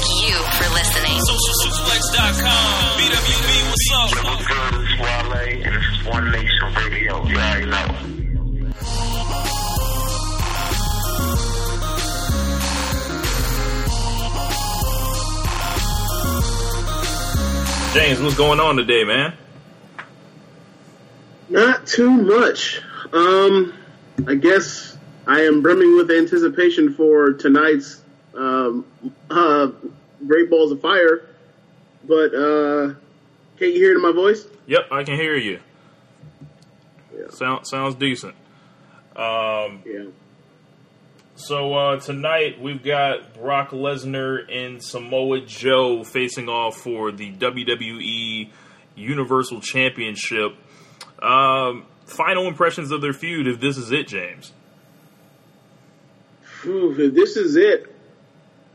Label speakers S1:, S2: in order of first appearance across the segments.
S1: thank you for listening.
S2: SocialSuplex.com. BWB, what's up?
S3: What's good? It's Wale, and this is One Nation Radio. You already know.
S4: James, what's going on today, man?
S5: Not too much. Um, I guess I am brimming with anticipation for tonight's um, uh, Great Balls of Fire. But uh, can't you hear it in my voice?
S4: Yep, I can hear you. Yeah. Sound, sounds decent. Um,
S5: yeah.
S4: So uh, tonight we've got Brock Lesnar and Samoa Joe facing off for the WWE Universal Championship. Um, final impressions of their feud, if this is it, James.
S5: Ooh, if this is it,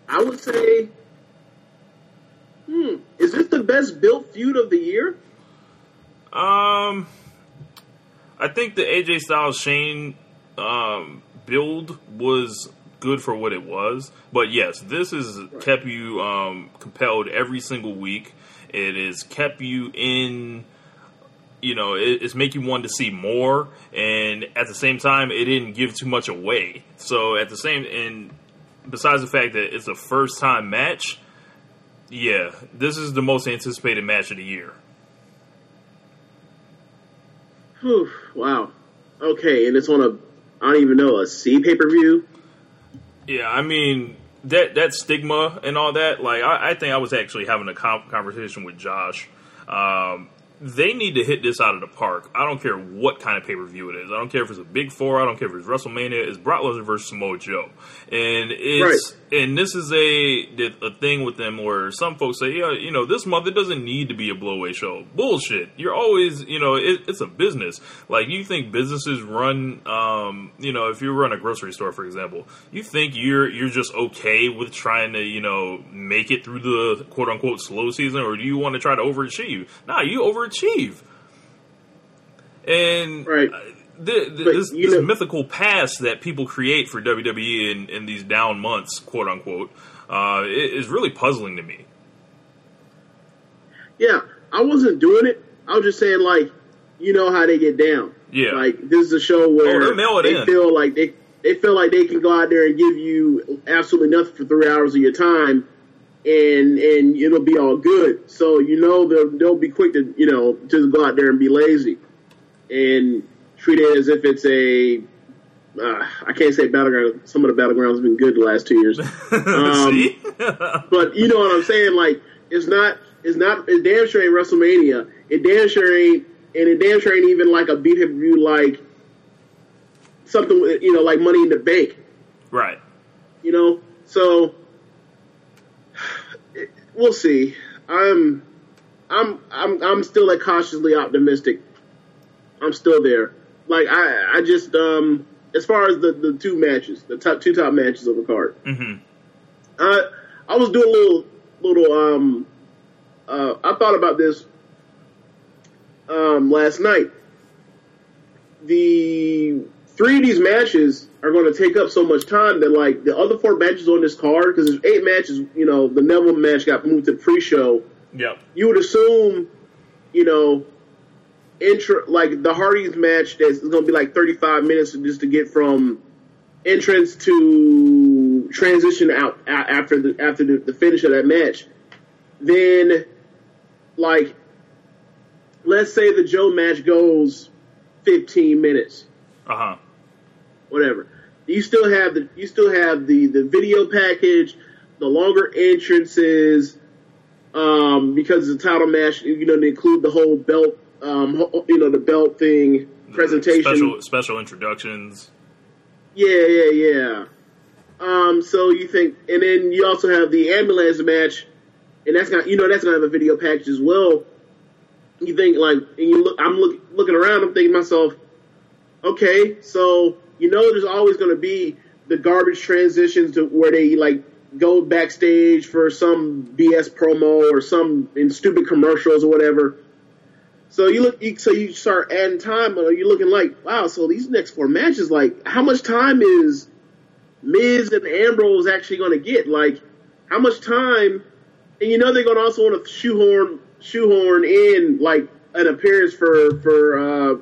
S5: I would say, hmm, is this the best built feud of the year?
S4: Um, I think the AJ Styles Shane um, build was good for what it was, but yes, this has right. kept you um, compelled every single week. It has kept you in you know, it, it's making you want to see more, and at the same time, it didn't give too much away. So at the same, and besides the fact that it's a first time match, yeah, this is the most anticipated match of the year.
S5: Whew, wow. Okay, and it's on a I don't even know a C pay per view.
S4: Yeah, I mean that that stigma and all that. Like, I, I think I was actually having a conversation with Josh. Um, they need to hit this out of the park. I don't care what kind of pay per view it is. I don't care if it's a Big Four. I don't care if it's WrestleMania. It's Brock Lesnar versus Samoa Joe, and it's right. and this is a a thing with them where some folks say, yeah, you know, this month it doesn't need to be a blowaway show. Bullshit. You're always, you know, it, it's a business. Like you think businesses run, um, you know, if you run a grocery store, for example, you think you're you're just okay with trying to, you know, make it through the quote unquote slow season, or do you want to try to overachieve? Nah, you over overachieve. And
S5: right.
S4: the, the, this, this know, mythical past that people create for WWE in, in these down months, quote unquote, uh, is really puzzling to me.
S5: Yeah, I wasn't doing it. I was just saying, like, you know how they get down.
S4: Yeah,
S5: like this is a show where
S4: oh,
S5: they,
S4: they
S5: feel like they they feel like they can go out there and give you absolutely nothing for three hours of your time, and and it'll be all good. So you know they'll they'll be quick to you know just go out there and be lazy and treat it as if it's a uh, I can't say battleground. Some of the battlegrounds have been good the last two years, um, but you know what I'm saying. Like it's not it's not it damn sure ain't WrestleMania. It damn sure ain't and it damn sure ain't even like a beat review like something you know like Money in the Bank,
S4: right?
S5: You know, so we'll see. I'm, I'm, I'm, I'm still like cautiously optimistic. I'm still there. Like I, I just, um, as far as the, the two matches, the top two top matches of the card,
S4: mm-hmm.
S5: I, I was doing a little, little, um, uh, I thought about this, um, last night. The three of these matches are going to take up so much time that like the other four matches on this card because there's eight matches. You know, the Neville match got moved to pre-show.
S4: Yep.
S5: You would assume, you know, intro like the Hardys match that's going to be like 35 minutes just to get from entrance to transition out after the after the, the finish of that match. Then, like, let's say the Joe match goes 15 minutes.
S4: Uh huh
S5: whatever. You still have the you still have the the video package, the longer entrances, um, because it's a title match. You know, they include the whole belt, um, you know, the belt thing presentation.
S4: special special introductions.
S5: Yeah, yeah, yeah. Um, so you think, and then you also have the ambulance match, and that's got you know that's gonna have a video package as well. You think like, and you look, I'm look, looking around, I'm thinking to myself, okay, so you know there's always gonna be the garbage transitions to where they like go backstage for some BS promo or some in stupid commercials or whatever. So you look, so you start adding time, you're looking like, wow. So these next four matches, like, how much time is Miz and Ambrose actually going to get? Like, how much time? And you know they're going to also want to shoehorn shoehorn in like an appearance for for uh,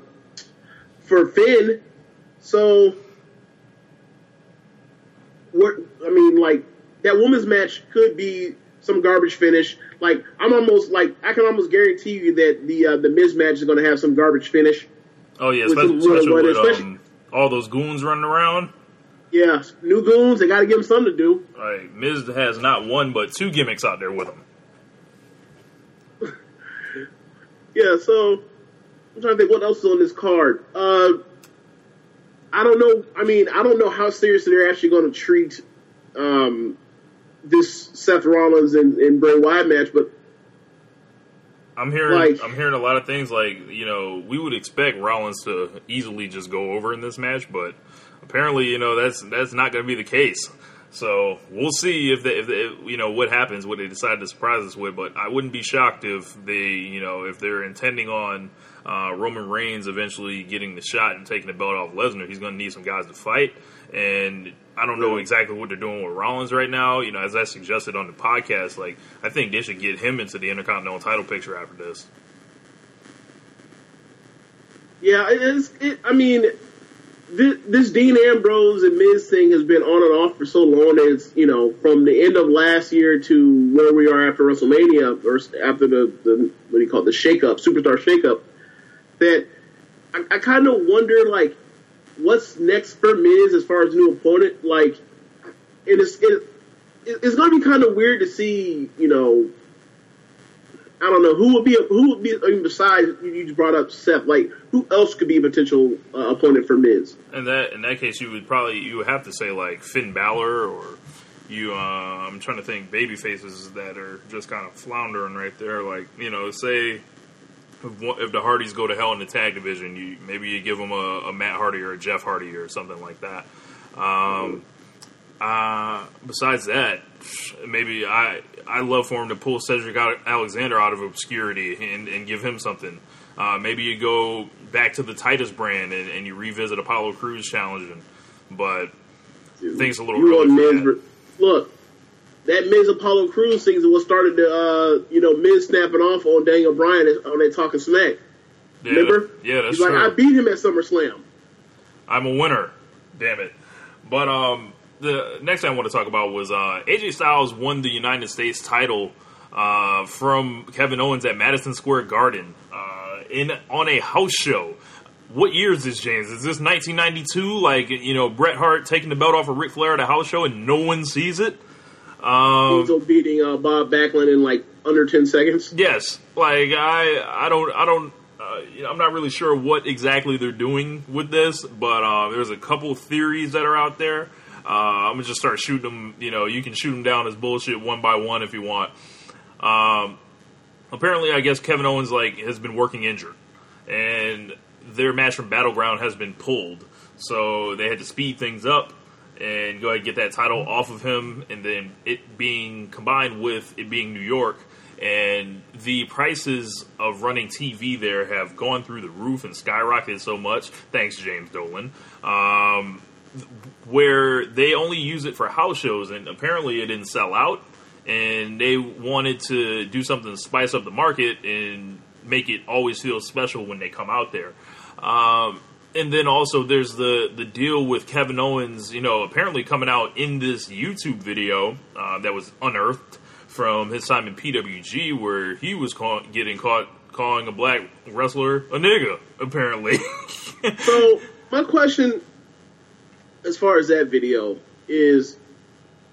S5: for Finn. So, what? I mean, like that women's match could be some garbage finish. Like I'm almost like I can almost guarantee you that the uh, the Miz match is going to have some garbage finish.
S4: Oh yeah, especially, especially
S5: with- especially-
S4: um, all those goons running around.
S5: Yeah, new goons. They got to give them something to do.
S4: Like Miz has not one but two gimmicks out there with him.
S5: Yeah, so I'm trying to think what else is on this card. Uh, I don't know. I mean, I don't know how seriously they're actually going to treat um, this Seth Rollins and, and Bray Wyatt match, but
S4: I'm hearing
S5: Like-
S4: I'm hearing a lot of things like you know we would expect Rollins to easily just go over in this match, but apparently you know that's that's not going to be the case. So we'll see if they, if, they, if you know what happens, what they decide to surprise us with. But I wouldn't be shocked if they you know if they're intending on uh, Roman Reigns eventually getting the shot and taking the belt off Lesnar. He's going to need some guys to fight, and I don't know exactly what they're doing with Rollins right now. You know, as I suggested on the podcast, like I think they should get him into the Intercontinental title picture after this.
S5: yeah, it is. It, I mean, this, this Dean Ambrose and Miz thing has been on and off for so long that it's you know from the end of last year to where we are after WrestleMania or after the, the what do you call it the shakeup, superstar shakeup. That I, I kind of wonder like what's next for Miz as far as new opponent. Like, it is it, it's going to be kind of weird to see you know. I don't know who would be who would be I mean, besides you brought up Seth. Like who else could be a potential uh, opponent for Miz?
S4: In that in that case, you would probably you would have to say like Finn Balor or you. Uh, I'm trying to think baby faces that are just kind of floundering right there. Like you know, say if, the Hardys go to hell in the tag division, you maybe you give them a, a Matt Hardy or a Jeff Hardy or something like that. Um, uh, besides that, maybe I I love for him to pull Cedric Alexander out of obscurity and, and give him something. Uh, maybe you go back to the Titus brand and, and you revisit Apollo Crews challenging, but things a little
S5: You
S4: early
S5: want
S4: for
S5: Miz?
S4: that.
S5: ver- Look, that Miz Apollo Crews thing is what started the uh, you know Miz snapping off on Daniel Bryan on that talking smack.
S4: Yeah,
S5: Remember?
S4: that- yeah, that's
S5: He's like. I beat him at SummerSlam.
S4: I'm a winner. Damn it. But um, the next thing I want to talk about was uh, AJ Styles won the United States title uh, from Kevin Owens at Madison Square Garden uh, in on a house show. What year is this, James? Is this 1992? Like you know, Bret Hart taking the belt off of Ric Flair at a house show and no one sees it? Um,
S5: Also beating uh, Bob Backlund in like under ten seconds.
S4: Yes, like I, I don't, I don't, uh, you know, I'm not really sure what exactly they're doing with this, but uh, there's a couple theories that are out there. Uh, I'm gonna just start shooting them. You know, you can shoot them down as bullshit one by one if you want. Um, apparently, I guess Kevin Owens like has been working injured, and their match from Battleground has been pulled, so they had to speed things up and go ahead and get that title off of him, and then it being combined with it being New York. And the prices of running TV there have gone through the roof and skyrocketed so much. Thanks, James Dolan. Um, where they only use it for house shows, and apparently it didn't sell out. And they wanted to do something to spice up the market and make it always feel special when they come out there. Um, and then also there's the the deal with Kevin Owens, you know, apparently coming out in this YouTube video uh, that was unearthed from his time in PWG, where he was call- getting caught calling a black wrestler a nigga, apparently.
S5: So my question, as far as that video, is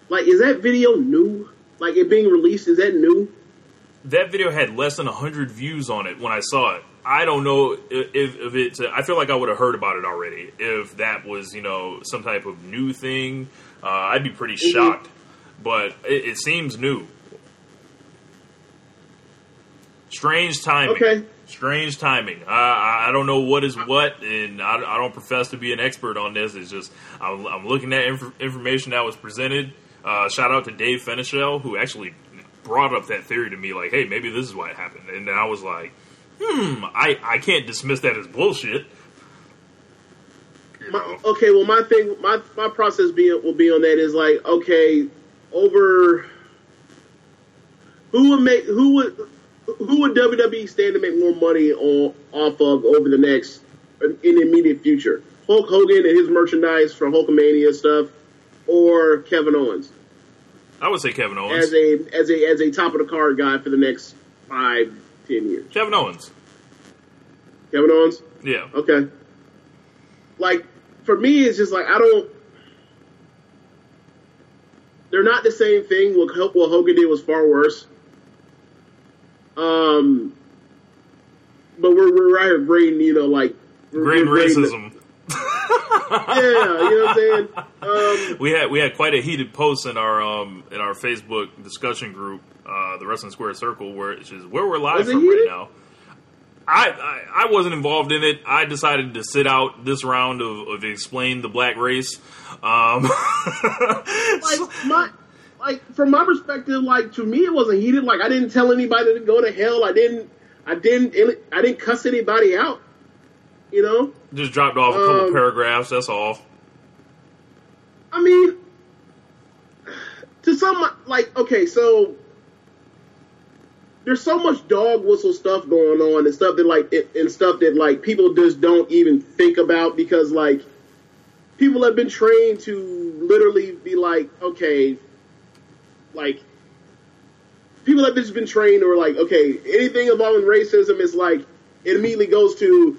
S5: like, is that video new? Like it being released, is that new?
S4: that video had less than 100 views on it when I saw it. I don't know if, if it's. I feel like I would have heard about it already if that was, you know, some type of new thing. Uh, I'd be pretty
S5: Mhm.
S4: shocked, but it, it seems new. Strange timing.
S5: Okay.
S4: Strange timing. I- I, I don't know what is what, and I, I don't profess to be an expert on this. It's just I'm, I'm looking at inf- information that was presented. Uh, shout out to Dave Fenichel, who actually brought up that theory to me, like, hey, maybe this is why it happened. And I was like, hmm, I, I can't dismiss that as bullshit. You
S5: My, okay, well, my thing, my my process be will be on that is like, okay, over who would make who would who would WWE stand to make more money on off of over the next in the immediate future? Hulk Hogan and his merchandise from Hulkamania stuff, or Kevin Owens
S4: I would say Kevin Owens.
S5: as a as a as a top of the card guy for the next five ten years?
S4: Kevin Owens.
S5: Kevin Owens.
S4: Yeah.
S5: Okay. Like for me, it's just like I don't. They're not the same thing. What, what Hogan did was far worse. Um, but we're we're right here grading, you know, like we're-
S4: Great
S5: we're grading the-
S4: racism.
S5: yeah, you know what I'm saying. Um,
S4: we had we had quite a heated post in our um in our Facebook discussion group, uh, the Wrestling Square Circle, where it's just where we're live from right now. I, I I wasn't involved in it. I decided to sit out this round of, of explain the black race. Um,
S5: like my like from my perspective, like to me, it wasn't heated. Like I didn't tell anybody to go to hell. I didn't. I didn't. I didn't cuss anybody out. You know.
S4: just dropped off a couple
S5: Um,
S4: paragraphs. That's all.
S5: I mean, to some, like, okay, so there's so much dog whistle stuff going on and stuff that, like, and stuff that, like, people just don't even think about because, like, people have been trained to literally be like, okay, like, people have just been trained or like, okay, anything involving racism is like, it immediately goes to,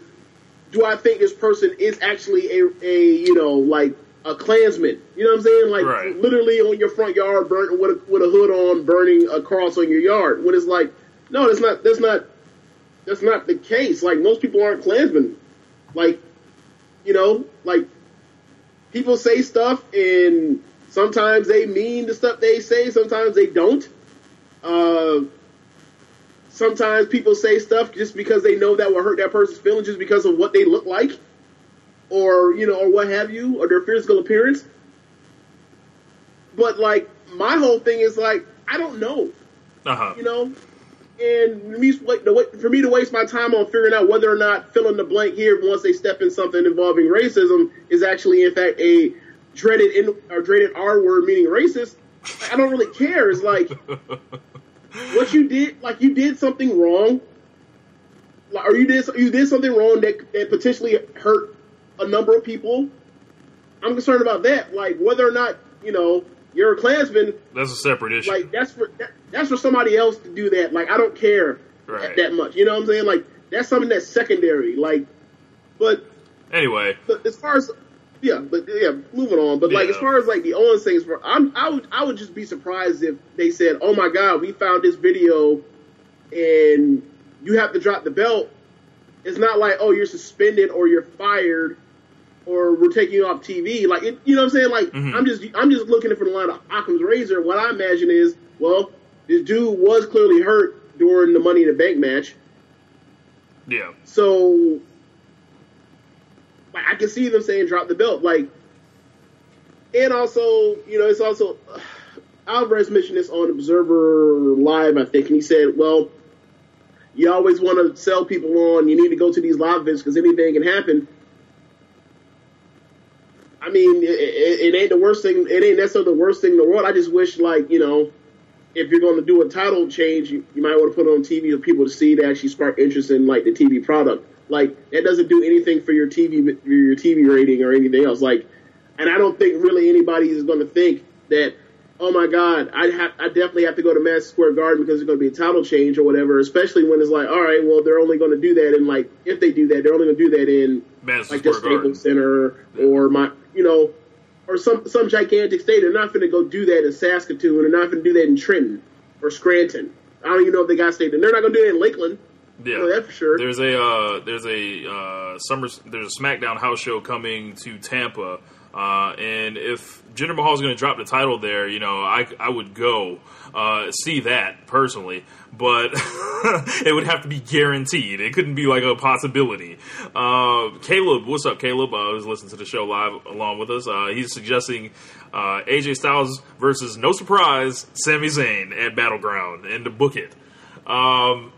S5: do I think this person is actually a, a you know, like a Klansman? You know what I'm saying? Like
S4: Right.
S5: literally on your front yard, burnt with a, with a hood on, burning a cross on your yard. When it's like, no, that's not that's not that's not the case. Like most people aren't Klansmen. Like, you know, like people say stuff and sometimes they mean the stuff they say, sometimes they don't. Uh, sometimes people say stuff just because they know that will hurt that person's feelings just because of what they look like or you know or what have you or their physical appearance. But like my whole thing is like i don't know.
S4: Uh huh.
S5: you know? And me, like, the way, for me to waste my time on figuring out whether or not fill in the blank here once they step in something involving racism is actually in fact a dreaded in, or dreaded r word meaning racist i don't really care. It's like what you did, like you did something wrong, like, or you did you did something wrong that that potentially hurt a number of people. I'm concerned about that, like whether or not you know you're a Klansman.
S4: That's a separate issue.
S5: Like that's for that, that's for somebody else to do that. Like I don't care
S4: Right.
S5: that, much. You know what I'm saying? Like that's something that's secondary. Like, but
S4: anyway,
S5: but as far as yeah, but yeah, moving on. But like
S4: Yeah.
S5: as far as like the Owens things, for I'm I would I would just be surprised if they said, "Oh my God, we found this video, and you have to drop the belt." It's not like, "Oh, you're suspended or you're fired." Or we're taking you off TV, like it, you know what I'm saying. Like
S4: Mhm.
S5: I'm just I'm just looking for the line of Occam's razor. What I imagine is, well, this dude was clearly hurt during the Money in the Bank match.
S4: yeah.
S5: So, like, I can see them saying drop the belt. Like, and also, you know, it's also Alvarez mentioned this on Observer Live, I think, and he said, "Well, you always want to sell people on. You need to go to these live events because anything can happen." I mean, it, it, it ain't the worst thing. It ain't necessarily the worst thing in the world. I just wish, like, you know, if you're going to do a title change, you, you might want to put it on TV for people to see to actually spark interest in like the TV product. Like that doesn't do anything for your TV your TV rating or anything else. Like, and I don't think really anybody is going to think that. Oh my God, I have I definitely have to go to Madison Square Garden because there's going to be a title change or whatever. Especially when it's like, all right, well they're only going to do that in like if they do that, they're only going to do that in
S4: Madison
S5: like the
S4: Square Garden.
S5: Staples Center or my, you know, or some some gigantic state. They're not going to go do that in Saskatoon. They're not going to do that in Trenton or Scranton. I don't even know if they got state. And they're not going to do it in Lakeland.
S4: Yeah,
S5: know that for sure.
S4: There's a uh, there's a uh, summer there's a SmackDown house show coming to Tampa, uh, and if Jinder Mahal is going to drop the title there, you know, I I would go uh, see that personally, but it would have to be guaranteed. It couldn't be like a possibility. Uh, Caleb, what's up, Caleb? Uh, who's listening to the show live along with us? Uh, he's suggesting uh, AJ Styles versus no surprise Sami Zayn at Battleground and to book it. Um,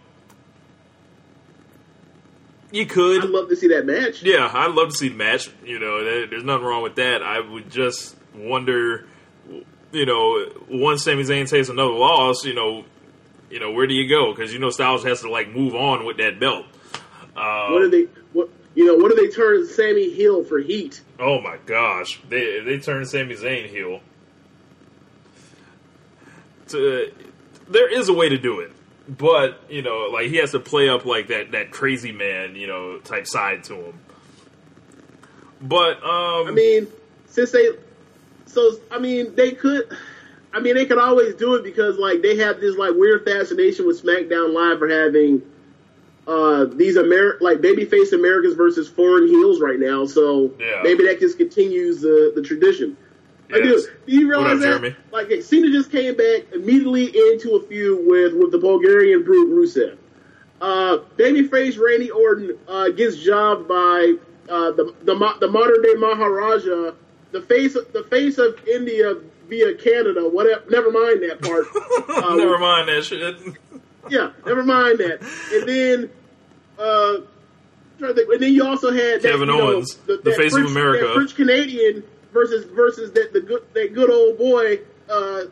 S4: you could.
S5: I'd love to see that match.
S4: Yeah, I'd love to see the match. You know, there- there's nothing wrong with that. I would just wonder, you know, once Sami Zayn takes another loss, you know, you know, where do you go? Because you know Styles has to like move on with that belt. Uh,
S5: What do they? What you know? What do they turn Sammy heel for heat?
S4: oh my gosh, they they turned Sami Zayn heel. To, there is a way to do it, but you know, like he has to play up like that that crazy man, you know, type side to him. But um,
S5: I mean, since they, so I mean, they could. I mean, they could always do it because like they have this like weird fascination with SmackDown Live for having uh these Amer like babyface Americans versus foreign heels right now. So
S4: Yeah.
S5: maybe that just continues the the tradition. I do. Do you
S4: What up,
S5: realize that?
S4: Jeremy?
S5: Like Cena just came back immediately into a feud with with the Bulgarian brute Rusev. Uh, babyface Randy Orton uh, gets jobbed by uh, the the the modern day Maharaja, the face of, the face of India via Canada. Whatever. Never mind that part. Uh,
S4: never mind that shit.
S5: yeah, never mind that. And then, uh, trying to think, and then you also had that,
S4: Kevin
S5: you know,
S4: Owens, the
S5: that
S4: face of America.
S5: French Canadian versus versus that the good that good old boy, uh,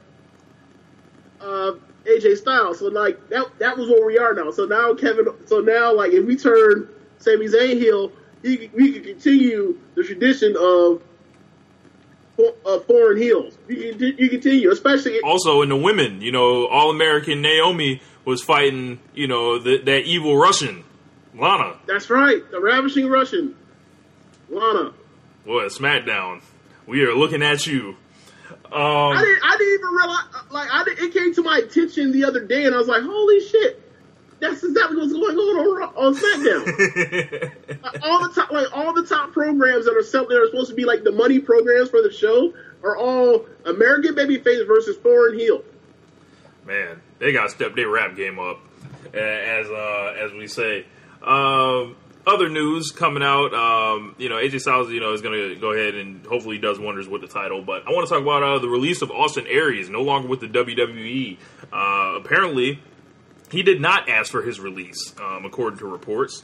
S5: uh, AJ Styles. So like that that was where we are now. So now Kevin, so now like if we turn Sami Zayn heel, he, we can continue the tradition of. Of foreign heels, you can you continue, especially
S4: also in the women, you know, All American Naomi was fighting, you know, the, that evil Russian, Lana.
S5: That's right, the ravishing Russian, Lana.
S4: Boy, SmackDown, we are looking at you. Um,
S5: I didn't. I didn't even realize. Like, I it came to my attention the other day, and I was like, "Holy shit!" That's exactly what's going on on, on SmackDown. Like, all the top, like all the top programs that are set, that are supposed to be like the money programs for the show, are all American babyface versus foreign heel.
S4: man, they got to step their rap game up, as uh, as we say. Um, other news coming out, um, you know, AJ Styles, you know, is going to go ahead and hopefully does wonders with the title. But I want to talk about uh, the release of Austin Aries, no longer with the WWE. Uh, apparently, he did not ask for his release, um, according to reports.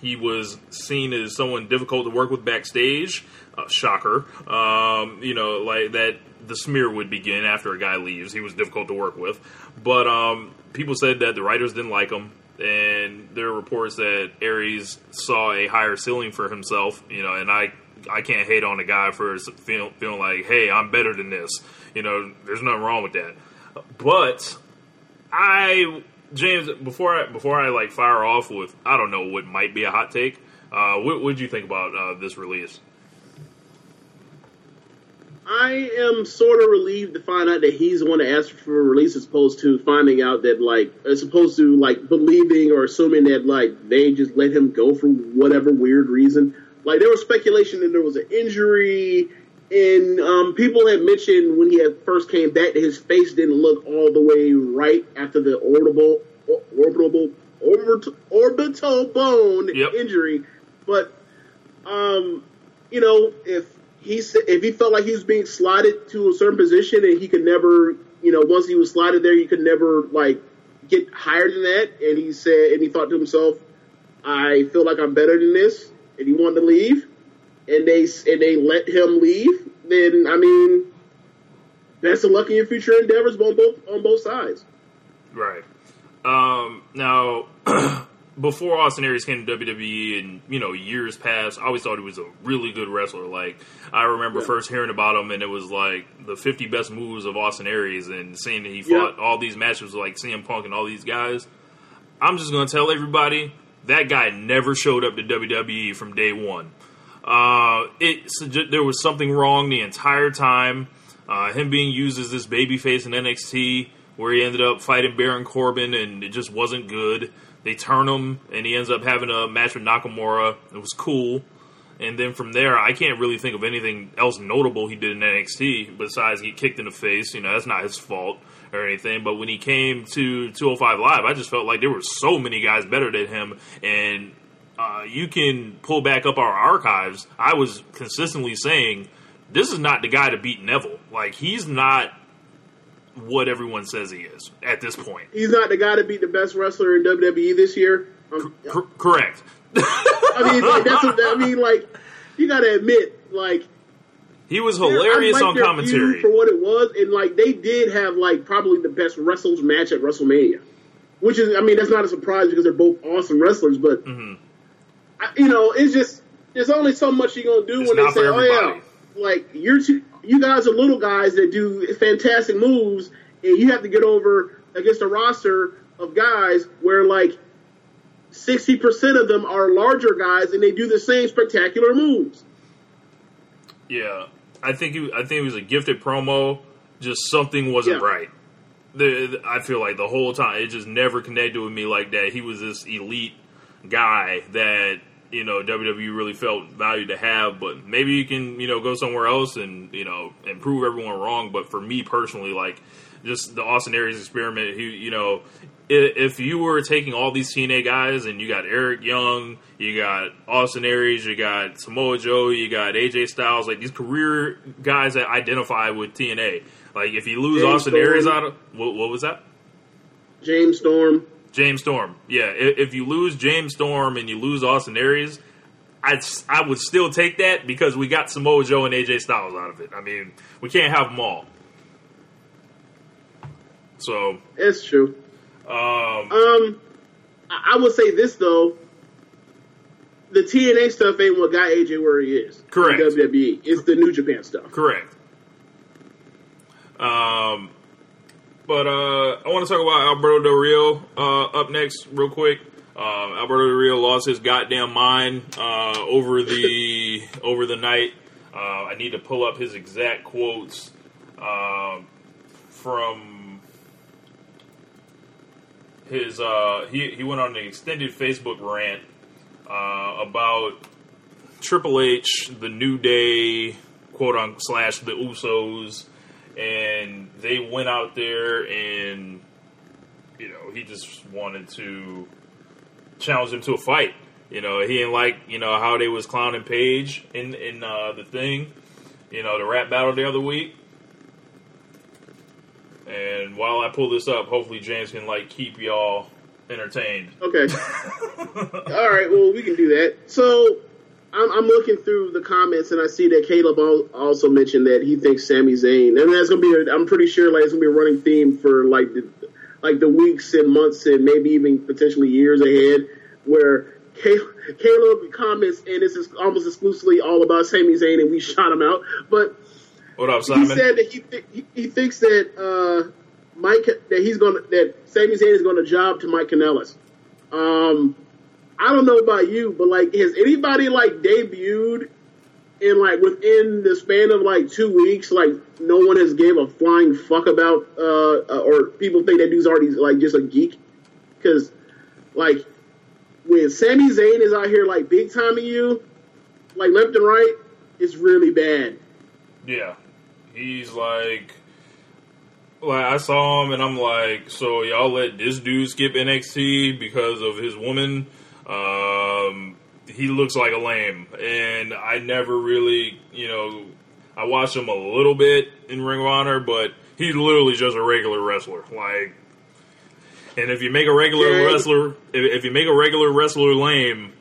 S4: He was seen as someone difficult to work with backstage. Uh, shocker. Um, you know, like that the smear would begin after a guy leaves. He was difficult to work with. But um, people said that the writers didn't like him. And there are reports that Aries saw a higher ceiling for himself, you know, and I I can't hate on a guy for feel, feeling like, hey, I'm better than this. You know, there's nothing wrong with that. But I James, before I before I like fire off with I don't know what might be a hot take. Uh, what would you think about uh, this release?
S5: I am sort of relieved to find out that he's the one that asked for a release, as opposed to finding out that like, as opposed to like believing or assuming that like they just let him go for whatever weird reason. Like there was speculation that there was an injury, and um, people had mentioned when he had first came back that his face didn't look all the way right after the orbital orbital orbital, orbital bone
S4: Yep.
S5: injury, but um, you know, if he sa- if he felt like he was being slotted to a certain position and he could never, you know, once he was slotted there, he could never like get higher than that. And he said, and he thought to himself, I feel like I'm better than this, and he wanted to leave, and they and they let him leave. Then I mean, that's of luck your future endeavors on both on both sides.
S4: Right. Um, now, before Austin Aries came to WWE and, you know, years past, I always thought he was a really good wrestler. Like, I remember
S5: Yeah.
S4: first hearing about him and it was like the 50 best moves of Austin Aries and seeing that he
S5: Yeah.
S4: fought all these matches with like CM Punk and all these guys. I'm just going to tell everybody that guy never showed up to WWE from day one. Uh, it there was something wrong the entire time. Uh, him being used as this babyface in NXT where he ended up fighting Baron Corbin, and it just wasn't good. They turn him, and he ends up having a match with Nakamura. It was cool. And then from there, I can't really think of anything else notable he did in NXT besides get kicked in the face. You know, that's not his fault or anything. But when he came to 205 Live, I just felt like there were so many guys better than him. And uh, you can pull back up our archives. I was consistently saying, this is not the guy to beat Neville. Like, he's not what everyone says he is at this point.
S5: He's not the guy to beat the best wrestler in WWE this year. Um,
S4: C- correct.
S5: I mean, like, that's what, I mean, like you got to admit, like
S4: he was hilarious on commentary.
S5: for what it was, and like they did have like probably the best wrestlers match at WrestleMania, which is, I mean, that's not a surprise because they're both awesome wrestlers. But
S4: Mhm.
S5: I, you know, it's just there's only so much you're gonna do
S4: It's
S5: when they say, "Oh yeah, like you're two, you guys are little guys that do fantastic moves, and you have to get over against a roster of guys where like." Sixty percent of them are larger guys, and they do the same spectacular moves.
S4: Yeah, I think he, I think it was a gifted promo. Just something wasn't
S5: Yeah.
S4: right. The, the- I feel like the whole time it just never connected with me like that. He was this elite guy that you know WWE really felt valued to have. But maybe you can you know go somewhere else and you know and prove everyone wrong. But for me personally, like just the Austin Aries experiment, he you know. If you were taking all these TNA guys and you got Eric Young, you got Austin Aries, you got Samoa Joe, you got AJ Styles, like these career guys that identify with TNA. Like if you lose
S5: James
S4: Austin
S5: Storm.
S4: Aries out of what, what was that?
S5: James Storm,
S4: James Storm. Yeah, i- if you lose James Storm and you lose Austin Aries, I'd, s- I would still take that because we got Samoa Joe and AJ Styles out of it. I mean, we can't have them all. So,
S5: it's true.
S4: um,
S5: Um, I I will say this though: the TNA stuff ain't what got AJ where he is.
S4: Correct.
S5: WWE. It's the New Japan stuff.
S4: correct. Um, but uh, I want to talk about Alberto Del Rio uh, up next, real quick. Uh, Alberto Del Rio lost his goddamn mind uh, over the over the night. Uh, I need to pull up his exact quotes um, from his. Uh, he he went on an extended Facebook rant about Triple H, the New Day, quote on slash the Usos, and they went out there and you know he just wanted to challenge them to a fight. You know he didn't like you know how they was clowning Paige in in uh, the thing, you know the rap battle the other week. And while I pull this up, hopefully James can like keep y'all entertained.
S5: Okay. All right. Well, we can do that. So. I'm, I'm looking through the comments and I see that Caleb also mentioned that he thinks Sami Zayn, and that's gonna be. A, I'm pretty sure like it's gonna be a running theme for like the like the weeks and months and maybe even potentially years ahead, where Caleb, Caleb comments and this is almost exclusively all about Sami Zayn and we shot him out, but
S4: What up,
S5: he said that he, th- he he thinks that uh, Mike that he's to that Sami Zayn is going to job to Mike Kanellis. Um, I don't know about you, but like, has anybody like debuted in like within the span of like two weeks? Like, no one has gave a flying fuck about, uh, uh, or people think that dude's already like just a geek because like when Sami Zayn is out here like big timing you, like left and right, it's really bad.
S4: Yeah, he's like, like I saw him and I'm like, so y'all let this dude skip NXT because of his woman? Um, he looks like a lame, and I never really, you know, I watched him a little bit in Ring of Honor, but he's literally just a regular wrestler. Like, and if you make a regular
S5: Yeah.
S4: wrestler, if, if you make a regular wrestler lame,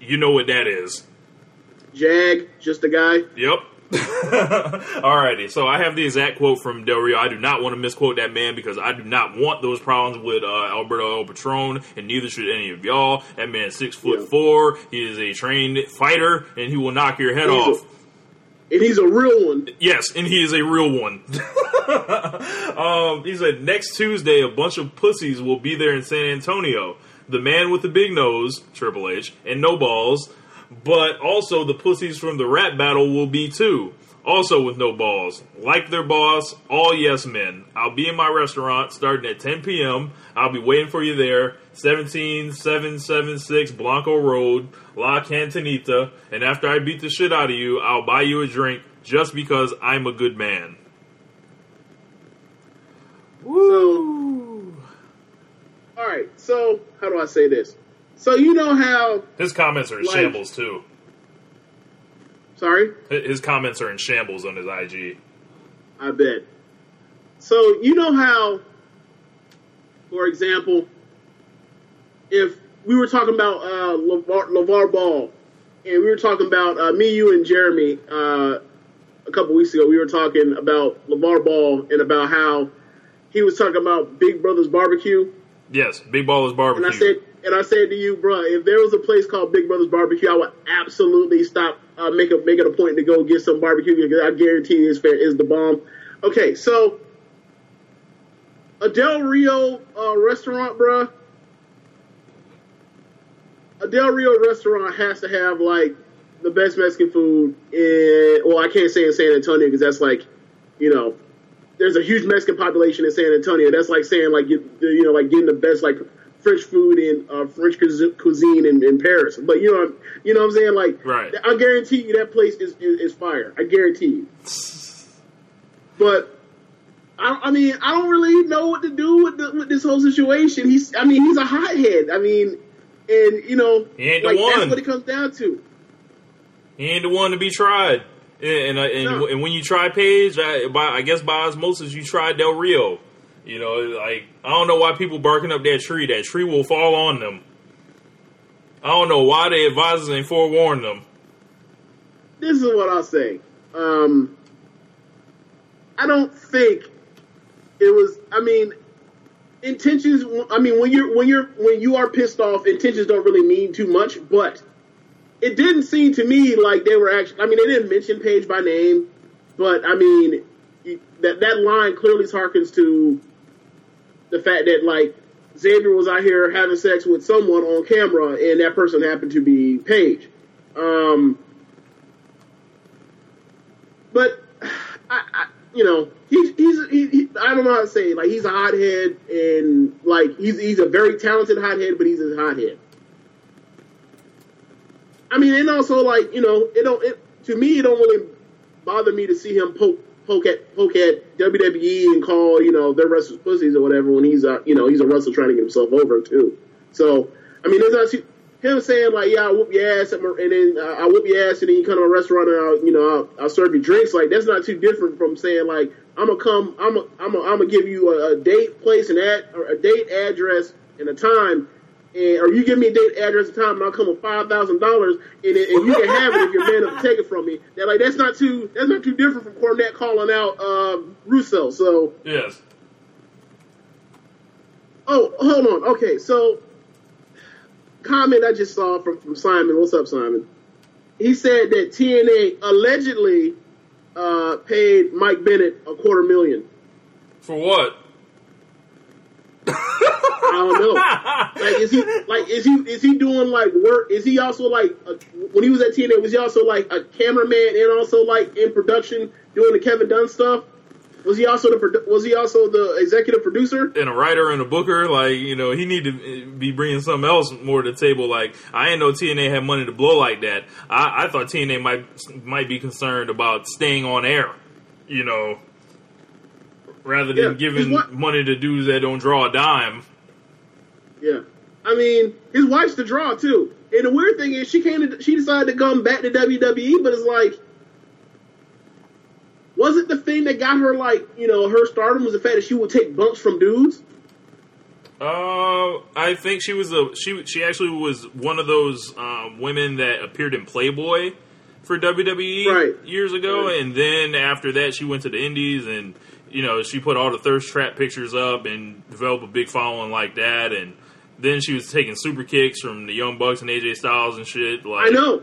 S4: you know what that is.
S5: Jag, just a guy.
S4: Yep. Alrighty, so I have the exact quote from Del Rio. I do not want to misquote that man because I do not want those problems with uh, Alberto El Patron, and neither should any of y'all. That man's six foot
S5: Yeah.
S4: four. He is a trained fighter, and he will knock your head
S5: He's a-
S4: off.
S5: And he's a real one.
S4: Yes, and he is a real one. um, he said next Tuesday, a bunch of pussies will be there in San Antonio. The man with the big nose, Triple H, and no balls, but also the pussies from the rap battle will be too. Also with no balls. Like their boss, all yes men. I'll be in my restaurant starting at 10 p.m. I'll be waiting for you there. 17776 Blanco Road, La Cantanita. And after I beat the shit out of you, I'll buy you a drink just because I'm a good man.
S5: Woo! All right. So how do I say this? So you know how?
S4: His comments are in
S5: Like-
S4: shambles too.
S5: Sorry.
S4: His comments are in shambles on his IG.
S5: I bet. So you know how, for example, if we were talking about uh, LeVar, LeVar Ball, and we were talking about uh, me, you, and Jeremy uh, a couple weeks ago, we were talking about LeVar Ball and about how he was talking about Big Brother's Barbecue,
S4: Yes, Big Ballers
S5: and
S4: Barbecue.
S5: I said, and I said to you, bruh, if there was a place called Big Brother's Barbecue, I would absolutely stop, uh, make a make it a point to go get some barbecue because I guarantee it's fair, is the bomb. Okay, so a Del Rio uh, restaurant, bruh. A Del Rio restaurant has to have like the best Mexican food in. Well, I can't say in San Antonio because that's like, you know, there's a huge Mexican population in San Antonio. That's like saying like you, you know like getting the best like French food and uh, French cuisine in, in Paris. But you know you know what I'm saying like
S4: Right.
S5: I guarantee you that place is is, is fire. I guarantee you. But I, I mean I don't really know what to do with the, with this whole situation. He's I mean he's a hothead. I mean and you know
S4: He ain't the
S5: like
S4: one.
S5: that's what it comes down to.
S4: He ain't the one to be tried. And and, and,
S5: No.
S4: and when you try Paige, I, by, I guess by osmosis, you try Del Rio. You know, like I don't know why people barking up that tree. That tree will fall on them. I don't know why the advisors ain't forewarned them.
S5: this is what I'll say. Um, I don't think it was. I mean, intentions. I mean, when you're when you're when you are pissed off, intentions don't really mean too much. But it didn't seem to me like they were actually. I mean, they didn't mention Paige by name, but I mean, that that line clearly harkens to the fact that like Xavier was out here having sex with someone on camera, and that person happened to be Paige. Um, but I, I you know, he's he's he, he, I don't know how to say it. like he's a hothead and like he's he's a very talented hothead, but he's a hothead. I mean, and also like you know, it don't it, to me it don't really bother me to see him poke poke at poke at WWE and call you know their wrestlers pussies or whatever when he's a you know he's a wrestler trying to get himself over too. So I mean, there's not him saying like, "Yeah, I whoop your ass," and then uh, I whoop your ass, and then you come to a restaurant and I'll, you know I'll, I'll serve you drinks. Like that's not too different from saying like, "I'm gonna come, I'm gonna, I'm gonna, I'm gonna give you a, a date, place, and or a date, address, and a time." And, or you give me a date, address, and time, and I'll come with five thousand dollars, and and you can have it if you're man to take it from me. That like that's not too that's not too different from Cornette calling out uh, Russo. So
S4: Yes.
S5: Oh, hold on. Okay, so comment I just saw from, from Simon. What's up, Simon? He said that TNA allegedly uh, paid Mike Bennett a quarter million.
S4: For what?
S5: I don't know. like, is he like is he is he doing like work? Is he also like a, when he was at TNA? Was he also like a cameraman and also like in production doing the Kevin Dunn stuff? Was he also the was he also the executive producer?
S4: and a writer and a booker, like you know, he need to be bringing something else more to the table. Like I didn't know TNA had money to blow like that. I, I thought TNA might might be concerned about staying on air, you know, rather than
S5: Yeah,
S4: giving
S5: what-
S4: money to dudes that don't draw a dime.
S5: Yeah, I mean, his wife's the draw too. And the weird thing is, she came. To, she decided to come back to WWE, but it's like, was it the thing that got her like, you know, her stardom was the fact that she would take bumps from dudes?
S4: Uh, I think she was a she. She actually was one of those um, women that appeared in Playboy for WWE
S5: Right.
S4: years ago,
S5: Right.
S4: and then after that, she went to the Indies, and you know she put all the thirst trap pictures up and developed a big following like that, and then she was taking super kicks from the Young Bucks and AJ Styles and shit. Like,
S5: I know.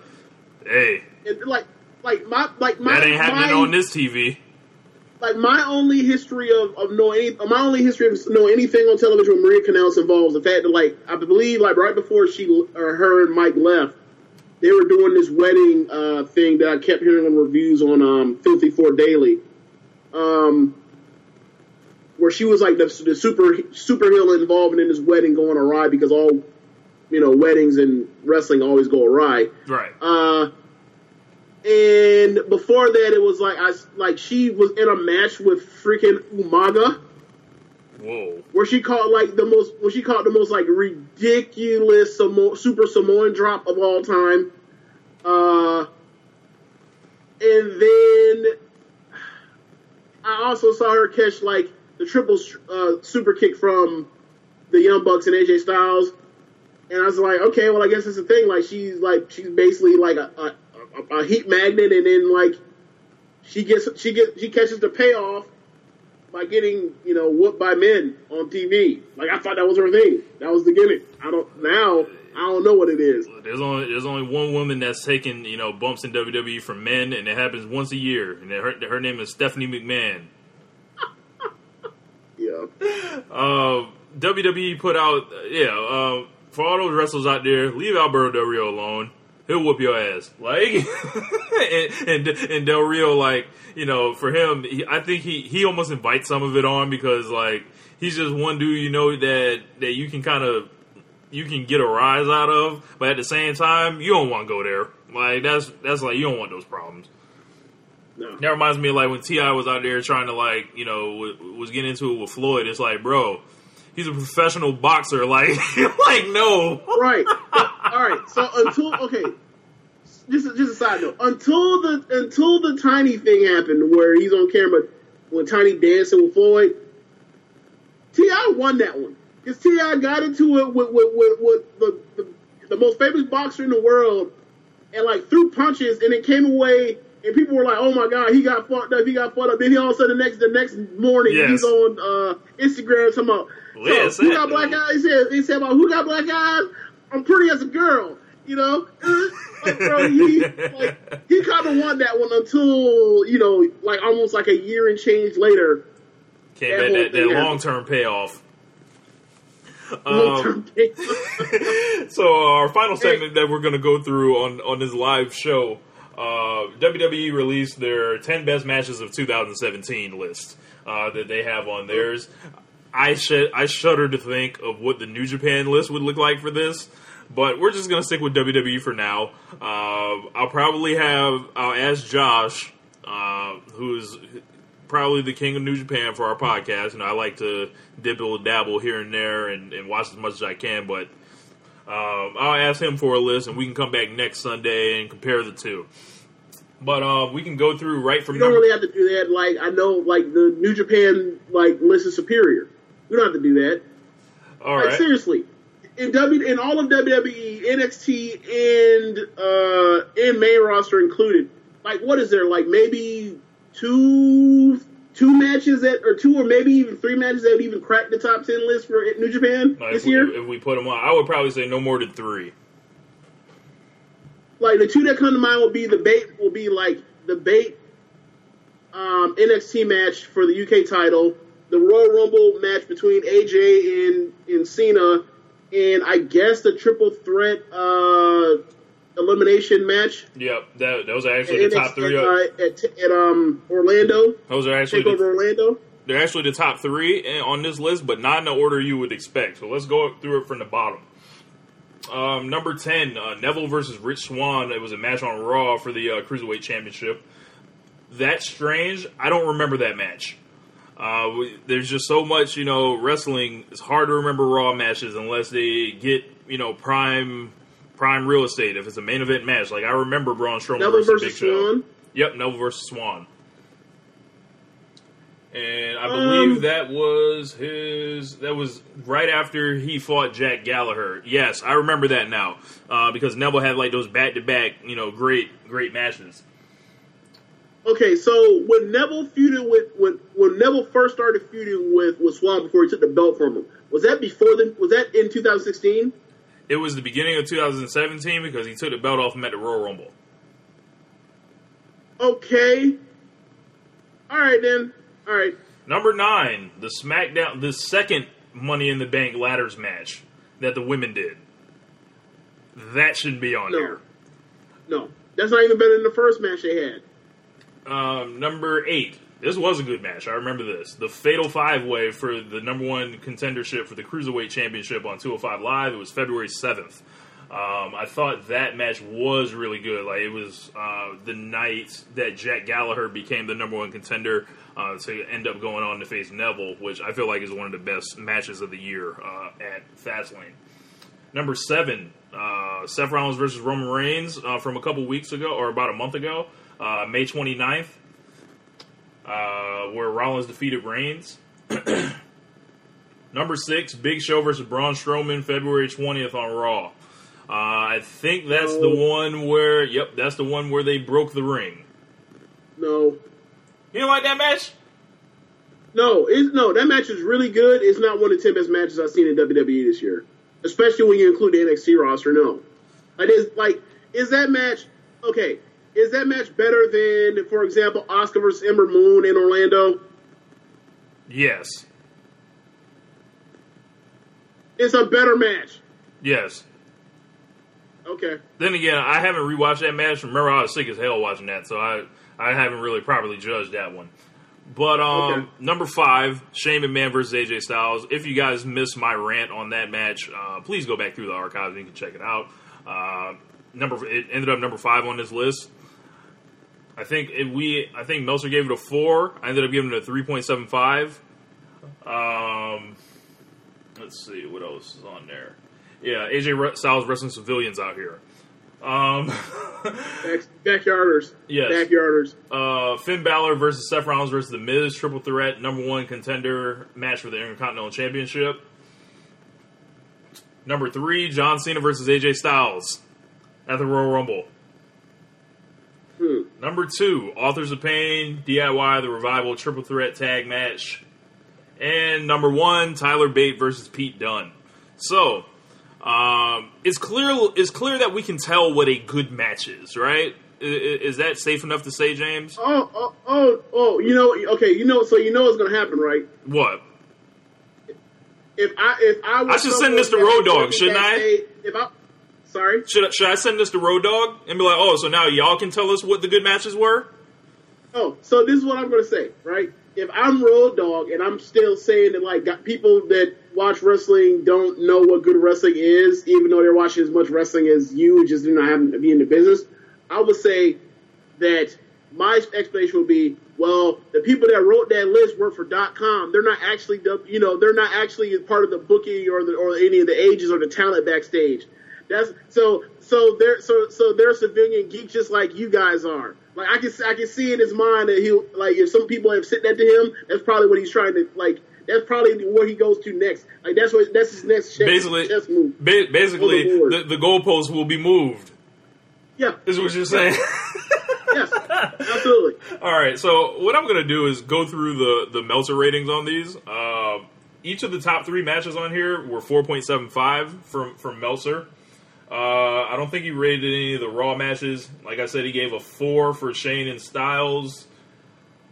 S4: hey,
S5: And like, like my, like my,
S4: that ain't happening
S5: my,
S4: on this TV.
S5: like my only history of, of knowing any, my only history of knowing anything on television with Maria Kanellis involves the fact that like I believe like right before she or her and Mike left, they were doing this wedding uh, thing that I kept hearing on reviews on um, Filthy Four Daily, um, where she was like the, the super super heel involved in this wedding going awry because all you know weddings and wrestling always go awry.
S4: Right.
S5: Uh, and before that, it was like I like she was in a match with freaking Umaga
S4: Whoa.
S5: where she caught like the most where she caught the most like ridiculous Samo- super Samoan drop of all time. Uh, and then I also saw her catch like the triple uh, super kick from the Young Bucks and AJ Styles, and I was like, okay, well I guess it's a thing. Like she's like she's basically like a, a, a, heat magnet, and then like she gets she gets she catches the payoff by getting you know whooped by men on TV. Like I thought that was her thing. That was the gimmick. I don't now. I don't know what it is.
S4: There's only there's only one woman that's taken you know bumps in WWE from men, and it happens once a year. And her her name is Stephanie McMahon.
S5: Yeah.
S4: Uh, WWE put out yeah uh, for all those wrestlers out there, leave Alberto Del Rio alone. He'll whoop your ass, like, and, and and Del Rio, like, you know, for him, he, I think he he almost invites some of it on because, like, he's just one dude, you know, that that you can kind of you can get a rise out of, but at the same time, you don't want to go there. Like that's that's like you don't want those problems.
S5: No.
S4: That reminds me of like when T.I. was out there trying to like you know w- was getting into it with Floyd. It's like, bro, he's a professional boxer. Like, like no,
S5: Right. All right. So until okay, just just a side note. Until the until the tiny thing happened where he's on camera when Tiny dancing with Floyd, T.I. won that one because T.I. got into it with with, with, with the, the the most famous boxer in the world and like threw punches and it came away. And people were like, "Oh my God, he got fucked up. He got fucked up." Then he all of a sudden the next the next morning
S4: Yes.
S5: he's on uh, Instagram talking about
S4: Well,
S5: so, who got black eyes. He said, he said about who got black eyes. I'm pretty as a girl, you know. like, bro, he like he kind of won that one until you know, like almost like a year and change later.
S4: came
S5: That
S4: that, that long term payoff. Um, so uh, our final segment that we're going to go through on on this live show, uh, WWE released their 10 best matches of 2017 list uh, that they have on theirs. I sh- I shudder to think of what the New Japan list would look like for this, but we're just going to stick with WWE for now. Uh, I'll probably have I'll ask Josh, uh, who's probably the king of New Japan for our podcast. You know, I like to dibble dabble here and there and, and watch as much as I can, but um, I'll ask him for a list, and we can come back next Sunday and compare the two. But uh, we can go through right from
S5: you don't
S4: number.
S5: really have to do that. Like I know, like the New Japan like list is superior. We don't have to do that.
S4: All
S5: Like
S4: right.
S5: seriously, in W in all of WWE, NXT and uh and main roster included, like what is there? Like maybe two two matches that or two or maybe even three matches that would even crack the top ten list for New Japan
S4: Like,
S5: this
S4: if, we,
S5: year.
S4: if we put them on, I would probably say no more than three.
S5: Like the two that come to mind will be the bait will be like the bait um, NXT match for the UK title, the Royal Rumble match between AJ and and Cena, and I guess the triple threat uh, elimination match
S4: Yep, that, those are
S5: at,
S4: actually the top three.
S5: uh, at, at um, Orlando.
S4: Those are actually the,
S5: Orlando.
S4: they're actually the top three on this list, but not in the order you would expect. So let's go through it from the bottom. Um, number ten, uh, Neville versus Rich Swann. It was a match on Raw for the uh, Cruiserweight Championship. That's strange. I don't remember that match. Uh, we, there's just so much, you know, wrestling. It's hard to remember Raw matches unless they get, you know, prime prime real estate. If it's a main event match, like I remember Braun Strowman
S5: Neville
S4: versus,
S5: versus
S4: Big Show. Yep, Neville versus Swann. And I
S5: Um,
S4: believe that was his. That was right after he fought Jack Gallagher. Yes, I remember that now uh, because Neville had like those back to back, you know, great great matches.
S5: Okay, so when Neville feuded with when when Neville first started feuding with with Swann before he took the belt from him, was that before the was that in 2016?
S4: It was the beginning of 2017 because he took the belt off him at the Royal Rumble.
S5: Okay. All right then. All right.
S4: Number nine, the SmackDown, the second Money in the Bank ladders match that the women did. That shouldn't be on
S5: No.
S4: there.
S5: No, that's not even better than the first match they had.
S4: Um, number eight. This was a good match. I remember this. The Fatal Five Way for the number one contendership for the Cruiserweight Championship on 205 Live. It was February 7th. Um, I thought that match was really good. Like it was uh, the night that Jack Gallagher became the number one contender uh, to end up going on to face Neville, which I feel like is one of the best matches of the year uh, at Fastlane. Number seven, uh, Seth Rollins versus Roman Reigns uh, from a couple weeks ago or about a month ago, uh, May 29th, uh, where Rollins defeated Reigns. Number six, Big Show versus Braun Strowman, February 20th on Raw. Uh, I think that's the one where, yep, that's the one where they broke the ring.
S5: No,
S4: You don't like that match?
S5: no, it's, no. That match is really good. It's not one of the ten best matches I've seen in WWE this year, especially when you include the NXT roster. No, like is like is that match okay? Is that match better than, for example, Asuka versus Ember Moon in Orlando?
S4: Yes.
S5: It's a better match.
S4: Yes.
S5: Okay.
S4: Then again, I haven't rewatched that match. Remember, I was sick as hell watching that, so I I haven't really properly judged that one. But um,
S5: Okay.
S4: number five, Shane McMahon versus AJ Styles. If you guys missed my rant on that match, uh, please go back through the archives and you can check it out. Uh, number it ended up number five on this list. I think it, we I think Meltzer gave it a four. I ended up giving it a three point seven five. Um, let's see what else is on there. Yeah, AJ Re- Styles wrestling civilians out here. Um,
S5: Back, backyarders.
S4: Yes.
S5: Backyarders.
S4: uh, Finn Balor versus Seth Rollins versus The Miz, triple threat, number one contender match for the Intercontinental Championship. Number three, John Cena versus AJ Styles at the Royal Rumble. Number two, Authors of Pain, DIY, the Revival triple threat tag match. And number one, Tyler Bate versus Pete Dunne. So, um, it's clear it's clear that we can tell what a good match is, right? I- i- Is that safe enough to say, James?
S5: Oh, oh, oh, oh, you know, okay, you know, so you know what's going to happen, right?
S4: What?
S5: If I, if I was
S4: I should send to Road Dogg, shouldn't I?
S5: backstage- If I, sorry?
S4: Should I, should I send this to Road Dogg and be like, oh, so now y'all can tell us what the good matches were?
S5: Oh, so this is what I'm going to say, right? If I'm Road Dogg and I'm still saying that like got people that watch wrestling don't know what good wrestling is, even though they're watching as much wrestling as you, just do not happen to be in the business, I would say that my explanation would be, well, the people that wrote that list work for .com. They're not actually, the, you know, they're not actually part of the booking or the or any of the agents or the talent backstage. That's so so they're so so they're civilian geeks just like you guys are. Like I can I can see in his mind that he like if some people have said that to him, that's probably what he's trying to like. That's probably where he goes to next. Like that's what that's his next chess,
S4: Basically,
S5: chess move.
S4: ba- basically,
S5: the
S4: the, the goalposts will be moved.
S5: Yeah.
S4: Is what you're saying?
S5: Yes. Absolutely.
S4: All right. So what I'm going to do is go through the the Meltzer ratings on these. Uh, each of the top three matches on here were 4.75 from from Meltzer. Uh, I don't think he rated any of the Raw matches. Like I said, he gave a four for Shane and Styles.